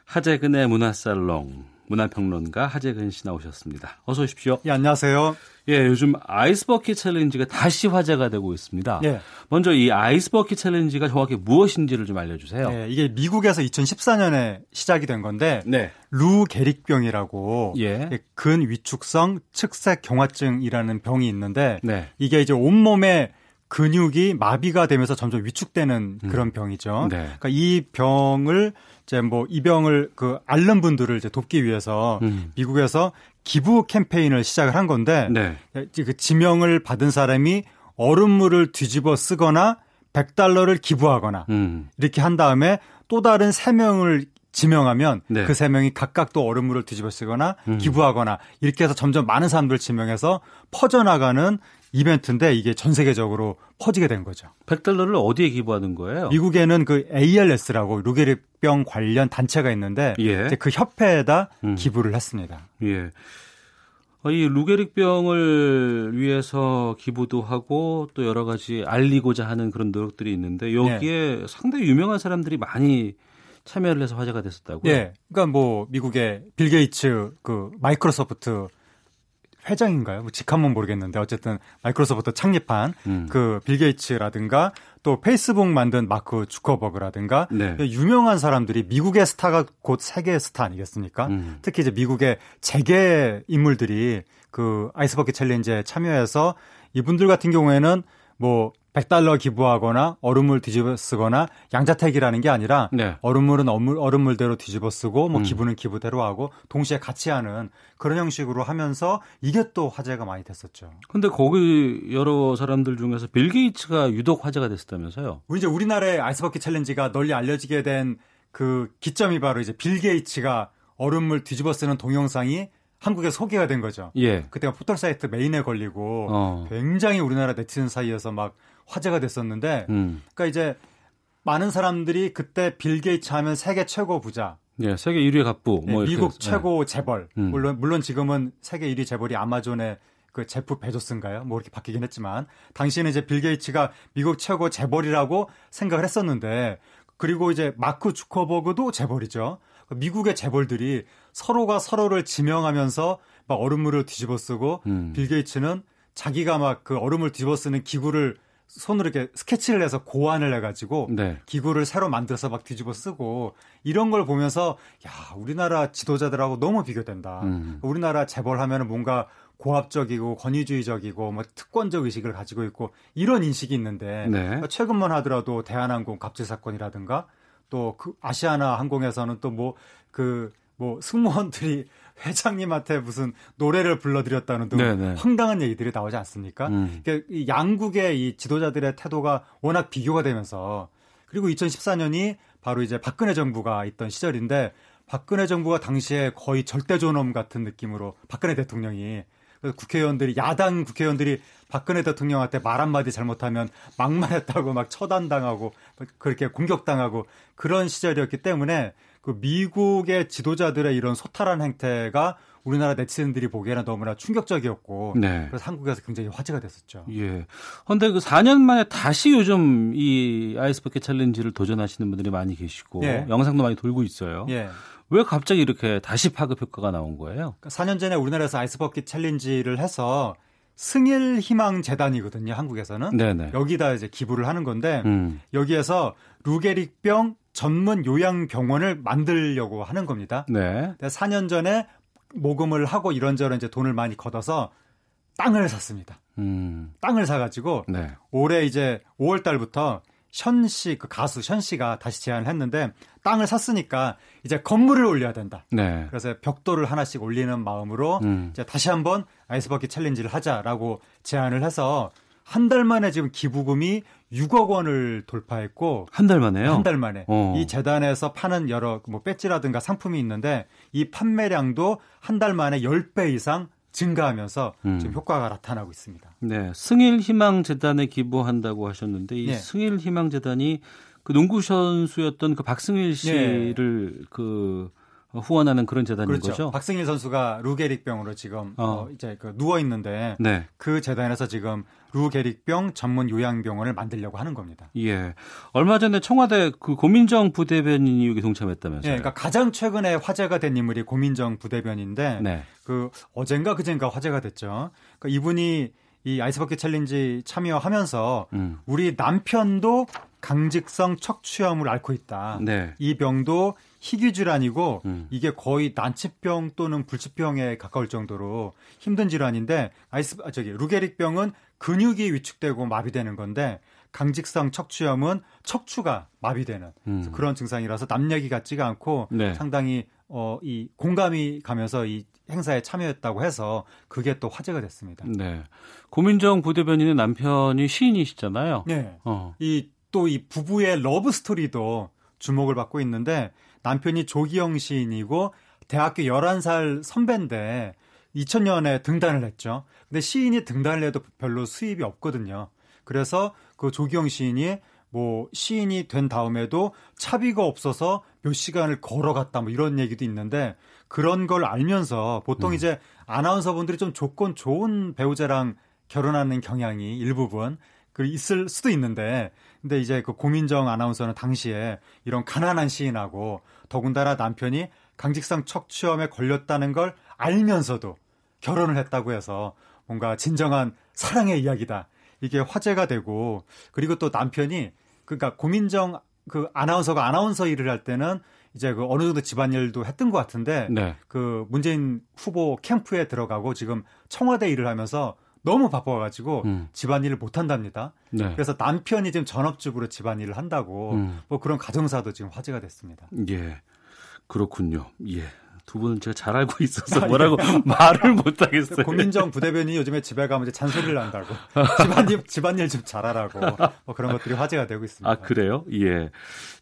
하재근의 문화살롱. 문화평론가 하재근 씨 나오셨습니다. 어서 오십시오. 예, 안녕하세요. 예, 요즘 아이스버킷 챌린지가 다시 화제가 되고 있습니다. 예. 먼저 이 아이스버킷 챌린지가 정확히 무엇인지를 좀 알려주세요. 예, 이게 미국에서 2014년에 시작이 된 건데 네. 루 게릭병이라고 예. 근 위축성 측색 경화증이라는 병이 있는데 네. 이게 이제 온몸에 근육이 마비가 되면서 점점 위축되는 음. 그런 병이죠. 네. 그러니까 이 병을 이제 뭐 이 병을 그 앓는 분들을 이제 돕기 위해서 음. 미국에서 기부 캠페인을 시작을 한 건데 네. 그 지명을 받은 사람이 얼음물을 뒤집어 쓰거나 100달러를 기부하거나 음. 이렇게 한 다음에 또 다른 세 명을 지명하면 네. 그세 명이 각각 또 얼음물을 뒤집어 쓰거나 음. 기부하거나 이렇게 해서 점점 많은 사람들을 지명해서 퍼져나가는 이벤트인데 이게 전 세계적으로 퍼지게 된 거죠. 100달러를 어디에 기부하는 거예요? 미국에는 그 ALS라고 루게릭병 관련 단체가 있는데 예. 그 협회에다 음. 기부를 했습니다. 예. 어, 이 루게릭병을 위해서 기부도 하고 또 여러 가지 알리고자 하는 그런 노력들이 있는데 여기에 상당히 유명한 사람들이 많이 참여를 해서 화제가 됐었다고요? 예. 그러니까 뭐 미국의 빌 게이츠 그 마이크로소프트 회장인가요? 뭐 직함은 모르겠는데 어쨌든 마이크로소프트 창립한 음. 그 빌 게이츠라든가 또 페이스북 만든 마크 주커버그라든가 네. 유명한 사람들이 미국의 스타가 곧 세계의 스타 아니겠습니까? 음. 특히 이제 미국의 재계 인물들이 그 ice bucket challenge에 참여해서 이분들 같은 경우에는 뭐 100달러 기부하거나 얼음물 뒤집어 쓰거나 양자택일하는 게 아니라 네. 얼음물은 얼물, 얼음물대로 뒤집어 쓰고 뭐 음. 기부는 기부대로 하고 동시에 같이 하는 그런 형식으로 하면서 이게 또 화제가 많이 됐었죠. 근데 거기 여러 사람들 중에서 빌 게이츠가 유독 화제가 됐었다면서요? 이제 우리나라의 ice bucket challenge가 널리 알려지게 된 그 기점이 바로 이제 빌 게이츠가 얼음물 뒤집어 쓰는 동영상이 한국에 소개가 된 거죠. 예. 그때가 포털 사이트 메인에 걸리고 어. 굉장히 우리나라 네티즌 사이에서 막 화제가 됐었는데 음. 그러니까 이제 많은 사람들이 그때 빌 게이츠 하면 세계 최고 부자 예, 세계 1위 갑부. 예, 뭐 이렇게 미국 최고 재벌 음. 물론 물론 지금은 세계 1위 재벌이 아마존의 그 제프 베조스인가요? 뭐 이렇게 바뀌긴 했지만 당시에는 이제 빌 게이츠가 미국 최고 재벌이라고 생각을 했었는데 그리고 이제 마크 주커버그도 재벌이죠. 미국의 재벌들이 서로가 서로를 지명하면서 막 얼음물을 뒤집어 쓰고 음. 빌 게이츠는 자기가 막 그 얼음을 뒤집어 쓰는 기구를 손으로 이렇게 스케치를 해서 고안을 해가지고 네. 기구를 새로 만들어서 막 뒤집어 쓰고 이런 걸 보면서 야 우리나라 지도자들하고 너무 비교된다. 음. 우리나라 재벌 하면은 뭔가 고압적이고 권위주의적이고 뭐 특권적 의식을 가지고 있고 이런 인식이 있는데 네. 최근만 하더라도 대한항공 갑질 사건이라든가 또 그 아시아나 항공에서는 또 뭐그 뭐 승무원들이 회장님한테 무슨 노래를 불러드렸다는 등. 황당한 얘기들이 나오지 않습니까? 음. 그러니까 이 양국의 이 지도자들의 태도가 워낙 비교가 되면서 그리고 2014년이 바로 이제 박근혜 정부가 있던 시절인데 박근혜 정부가 당시에 거의 절대존엄 같은 느낌으로 박근혜 대통령이 그래서 국회의원들이 야당 국회의원들이 박근혜 대통령한테 말 한마디 잘못하면 막말했다고 막 처단당하고 그렇게 공격당하고 그런 시절이었기 때문에 그 미국의 지도자들의 이런 소탈한 행태가 우리나라 네티즌들이 보기에는 너무나 충격적이었고 네. 그래서 한국에서 굉장히 화제가 됐었죠. 예. 근데 그 4년 만에 다시 요즘 이 아이스버킷 챌린지를 도전하시는 분들이 많이 계시고 예. 영상도 많이 돌고 있어요. 예. 왜 갑자기 이렇게 다시 파급 효과가 나온 거예요? 4년 전에 우리나라에서 아이스버킷 챌린지를 해서 승일 희망 재단이거든요, 한국에서는. 네네. 여기다 이제 기부를 하는 건데 음. 여기에서 루게릭병 전문 요양병원을 만들려고 하는 겁니다. 네. 4년 전에 모금을 하고 이런저런 이제 돈을 많이 걷어서 땅을 샀습니다. 음. 땅을 사가지고 네. 올해 이제 5월 달부터 현 씨, 그 가수 현 씨가 다시 제안을 했는데 땅을 샀으니까 이제 건물을 올려야 된다. 네. 그래서 벽돌을 하나씩 올리는 마음으로 음. 이제 다시 한번 아이스버킷 챌린지를 하자라고 제안을 해서 한 달 만에 지금 기부금이 6억 원을 돌파했고 한 달 만에요? 한 달 만에 어. 이 재단에서 파는 여러 뭐 배지라든가 상품이 있는데 이 판매량도 한 달 만에 10배 이상 증가하면서 음. 지금 효과가 나타나고 있습니다. 네. 승일 희망 재단에 기부한다고 하셨는데 이 네. 승일 희망 재단이 그 농구 선수였던 그 박승일 씨를 그 후원하는 그런 재단인 그렇죠. 거죠. 박승일 선수가 루게릭병으로 지금 어. 어, 이제 그 누워 있는데 네. 그 재단에서 지금 루게릭병 전문 요양병원을 만들려고 하는 겁니다. 예. 얼마 전에 청와대 그 고민정 부대변인이 여기 예, 동참했다면서요. 그러니까 가장 최근에 화제가 된 인물이 고민정 부대변인인데 네. 그 어젠가 그젠가 화제가 됐죠. 그러니까 이분이 이 ice bucket challenge 참여하면서 음. 우리 남편도 강직성 척추염을 앓고 있다. 네. 이 병도 희귀 질환이고 음. 이게 거의 난치병 또는 불치병에 가까울 정도로 힘든 질환인데 아이스 아, 저기 루게릭병은 근육이 위축되고 마비되는 건데 강직성 척추염은 척추가 마비되는 음. 그런 증상이라서 남 얘기 같지가 않고 네. 상당히 어, 이 공감이 가면서 이 행사에 참여했다고 해서 그게 또 화제가 됐습니다. 네. 고민정 부대변인의 남편이 시인이시잖아요. 네. 어. 이 또 이 부부의 러브 스토리도 주목을 받고 있는데 남편이 조기영 시인이고 대학교 11살 선배인데 2000년에 등단을 했죠. 근데 시인이 등단을 해도 별로 수입이 없거든요. 그래서 그 조기영 시인이 뭐 시인이 된 다음에도 차비가 없어서 몇 시간을 걸어갔다 뭐 이런 얘기도 있는데 그런 걸 알면서 보통 이제 아나운서분들이 좀 조건 좋은 배우자랑 결혼하는 경향이 일부분 그 있을 수도 있는데 근데 이제 그 고민정 아나운서는 당시에 이런 가난한 시인하고 더군다나 남편이 강직성 척추염에 걸렸다는 걸 알면서도 결혼을 했다고 해서 뭔가 진정한 사랑의 이야기다. 이게 화제가 되고 그리고 또 남편이 그러니까 고민정 그 아나운서가 아나운서 일을 할 때는 이제 그 어느 정도 집안일도 했던 것 같은데 네. 그 문재인 후보 캠프에 들어가고 지금 청와대 일을 하면서 너무 바빠가지고 음. 집안일을 못 한답니다. 네. 그래서 남편이 지금 전업주부로 집안일을 한다고 음. 뭐 그런 가정사도 지금 화제가 됐습니다. 예. 그렇군요. 예. 두 분은 제가 잘 알고 있어서 아, 예. 뭐라고 말을 못 하겠어요. 고민정 부대변인이 요즘에 집에 가면 이제 잔소리를 한다고 집안일 집안일 좀 잘하라고 뭐 그런 것들이 화제가 되고 있습니다. 아, 그래요? 예.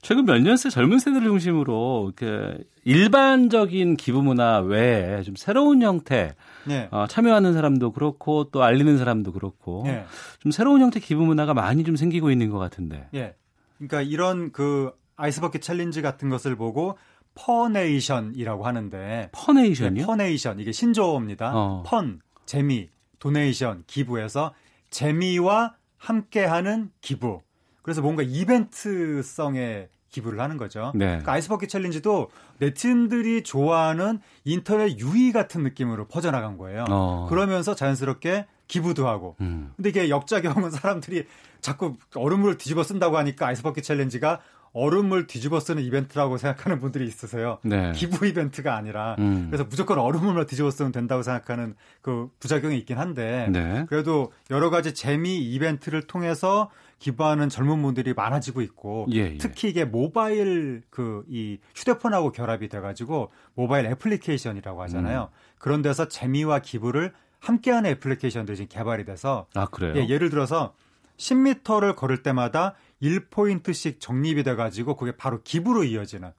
최근 몇 년새 젊은 세대를 중심으로 이렇게 일반적인 기부 문화 외에 좀 새로운 형태 네. 어, 참여하는 사람도 그렇고 또 알리는 사람도 그렇고 예. 좀 새로운 형태 기부 문화가 많이 좀 생기고 있는 것 같은데. 예. 그러니까 이런 그 ice bucket challenge 같은 것을 보고 funation이라고 하는데 funation이요? 네, funation 이게 신조어입니다. 어. fun 재미, donation 기부해서 재미와 함께하는 기부. 그래서 뭔가 이벤트성의 기부를 하는 거죠. 네. 그러니까 ice bucket challenge도 네티즌들이 좋아하는 인터넷 유희 같은 느낌으로 퍼져나간 거예요. 어. 그러면서 자연스럽게 기부도 하고. 음. 근데 이게 역작용은 사람들이 자꾸 얼음물을 뒤집어 쓴다고 하니까 아이스버킷 챌린지가 얼음물 뒤집어 쓰는 이벤트라고 생각하는 분들이 있으세요. 네. 기부 이벤트가 아니라 음. 그래서 무조건 얼음물만 뒤집어 쓰면 된다고 생각하는 그 부작용이 있긴 한데 네. 그래도 여러 가지 재미 이벤트를 통해서 기부하는 젊은 분들이 많아지고 있고 예, 예. 특히 이게 모바일 그 이 휴대폰하고 결합이 돼가지고 모바일 애플리케이션이라고 하잖아요. 음. 그런 데서 재미와 기부를 함께하는 애플리케이션들이 지금 개발이 돼서 아, 그래요? 예, 예를 들어서 10m를 걸을 때마다 1포인트씩 적립이 돼가지고 그게 바로 기부로 이어지는.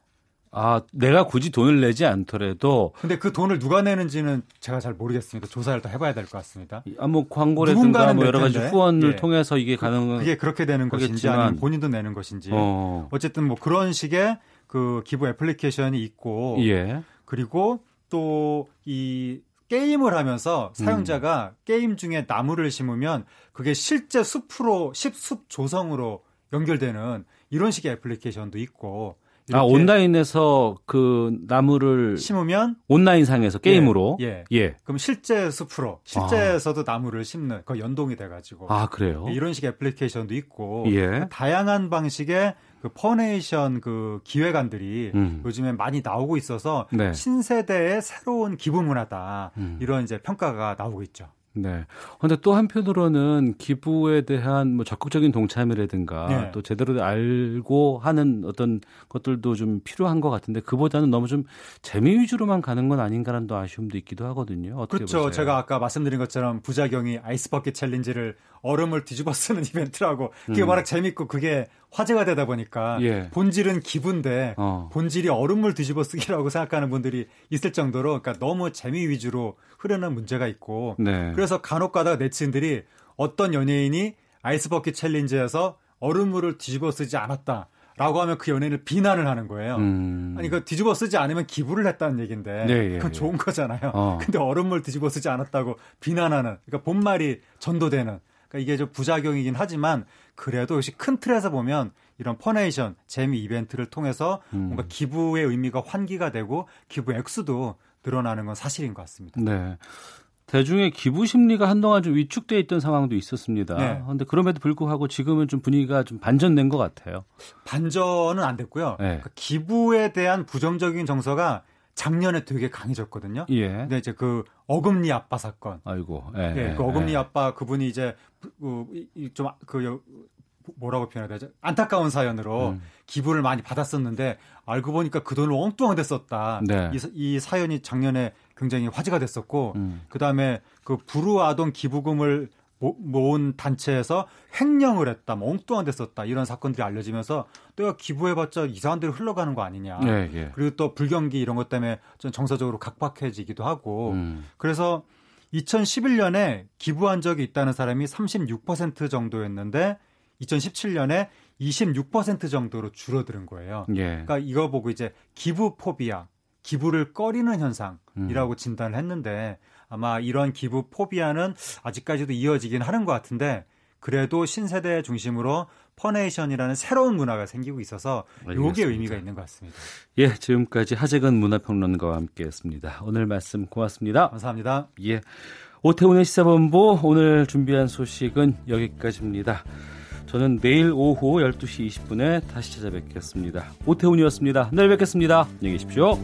아, 내가 굳이 돈을 내지 않더라도 근데 그 돈을 누가 내는지는 제가 잘 모르겠습니다. 조사를 더 해봐야 될 것 같습니다. 아, 뭐 광고라든가 뭐낼 여러 가지. 후원을 예. 통해서 이게 가능한 그게 그렇게 되는 것인지 하겠지만. 아니면 본인도 내는 것인지 어. 어쨌든 뭐 그런 식의 그 기부 애플리케이션이 있고 예. 그리고 또 이 게임을 하면서 음. 사용자가 게임 중에 나무를 심으면 그게 실제 숲으로 숲 조성으로 연결되는 이런 식의 애플리케이션도 있고 아, 온라인에서 그 나무를 심으면 온라인상에서 게임으로 예, 예. 그럼 실제 숲으로 실제에서도 나무를 심는 그 연동이 돼가지고 아, 그래요? 이런 식의 애플리케이션도 있고 예. 다양한 방식의 그 퍼네이션 그 기획안들이 음. 요즘에 많이 나오고 있어서 네. 신세대의 새로운 기부 문화다 음. 이런 이제 평가가 나오고 있죠. 네. 근데 또 한편으로는 기부에 대한 뭐 적극적인 동참이라든가 네. 또 제대로 알고 하는 어떤 것들도 좀 필요한 것 같은데 그보다는 너무 좀 재미 위주로만 가는 건 아닌가라는 또 아쉬움도 있기도 하거든요. 그렇죠. 보세요? 제가 아까 말씀드린 것처럼 부작용이 아이스버킷 챌린지를 얼음을 뒤집어 쓰는 이벤트라고 그게 음. 워낙 재밌고 그게 화제가 되다 보니까 예. 본질은 기부인데 어. 본질이 얼음물 뒤집어 쓰기라고 생각하는 분들이 있을 정도로 그러니까 너무 재미 위주로 흐르는 문제가 있고 네. 그래서 간혹 가다가 네티즌들이 어떤 연예인이 아이스버킷 챌린지에서 얼음물을 뒤집어 쓰지 않았다. 라고 하면 그 연예인을 비난을 하는 거예요. 음. 아니, 그 뒤집어 쓰지 않으면 기부를 했다는 얘기인데. 네, 예, 그건 예. 좋은 거잖아요. 어. 근데 얼음물 뒤집어 쓰지 않았다고 비난하는. 그러니까 본말이 전도되는. 그러니까 이게 좀 부작용이긴 하지만 그래도 역시 큰 틀에서 보면 이런 퍼네이션, 재미 이벤트를 통해서 음. 뭔가 기부의 의미가 환기가 되고 기부 액수도 늘어나는 건 사실인 것 같습니다. 네. 대중의 기부 심리가 한동안 좀 위축돼 있던 상황도 있었습니다. 네. 그런데 그럼에도 불구하고 지금은 좀 분위기가 좀 반전된 것 같아요. 반전은 안 됐고요. 네. 그러니까 기부에 대한 부정적인 정서가 작년에 되게 강해졌거든요. 예. 근데 이제 그 어금니 아빠 사건. 아이고. 예, 예, 예, 그 어금니 예. 아빠 그분이 이제 좀그 뭐라고 표현해야 되죠? 안타까운 사연으로 음. 기부를 많이 받았었는데 알고 보니까 그 돈을 엉뚱하게 썼다. 네. 이, 사- 이 사연이 작년에 굉장히 화제가 됐었고 음. 그다음에 그 불우 아동 기부금을 모, 모은 단체에서 횡령을 했다, 뭐 엉뚱한 데 썼다 이런 사건들이 알려지면서 내가 기부해봤자 이상한 데로 흘러가는 거 아니냐. 예, 예. 그리고 또 불경기 이런 것 때문에 좀 정서적으로 각박해지기도 하고 음. 그래서 2011년에 기부한 적이 있다는 사람이 36% 정도였는데 2017년에 26% 정도로 줄어드는 거예요. 예. 그러니까 이거 보고 이제 기부 포비아, 기부를 꺼리는 현상이라고 음. 진단을 했는데 아마 이런 기부 포비아는 아직까지도 이어지긴 하는 것 같은데 그래도 신세대 중심으로 퍼네이션이라는 새로운 문화가 생기고 있어서 요게 알겠습니다. 의미가 있는 것 같습니다. 예, 지금까지 하재근 문화평론가와 함께했습니다. 오늘 말씀 고맙습니다. 감사합니다. 예, 오태훈의 시사본부 오늘 준비한 소식은 여기까지입니다. 저는 내일 오후 12시 20분에 다시 찾아뵙겠습니다. 오태훈이었습니다. 내일 뵙겠습니다. 안녕히 계십시오.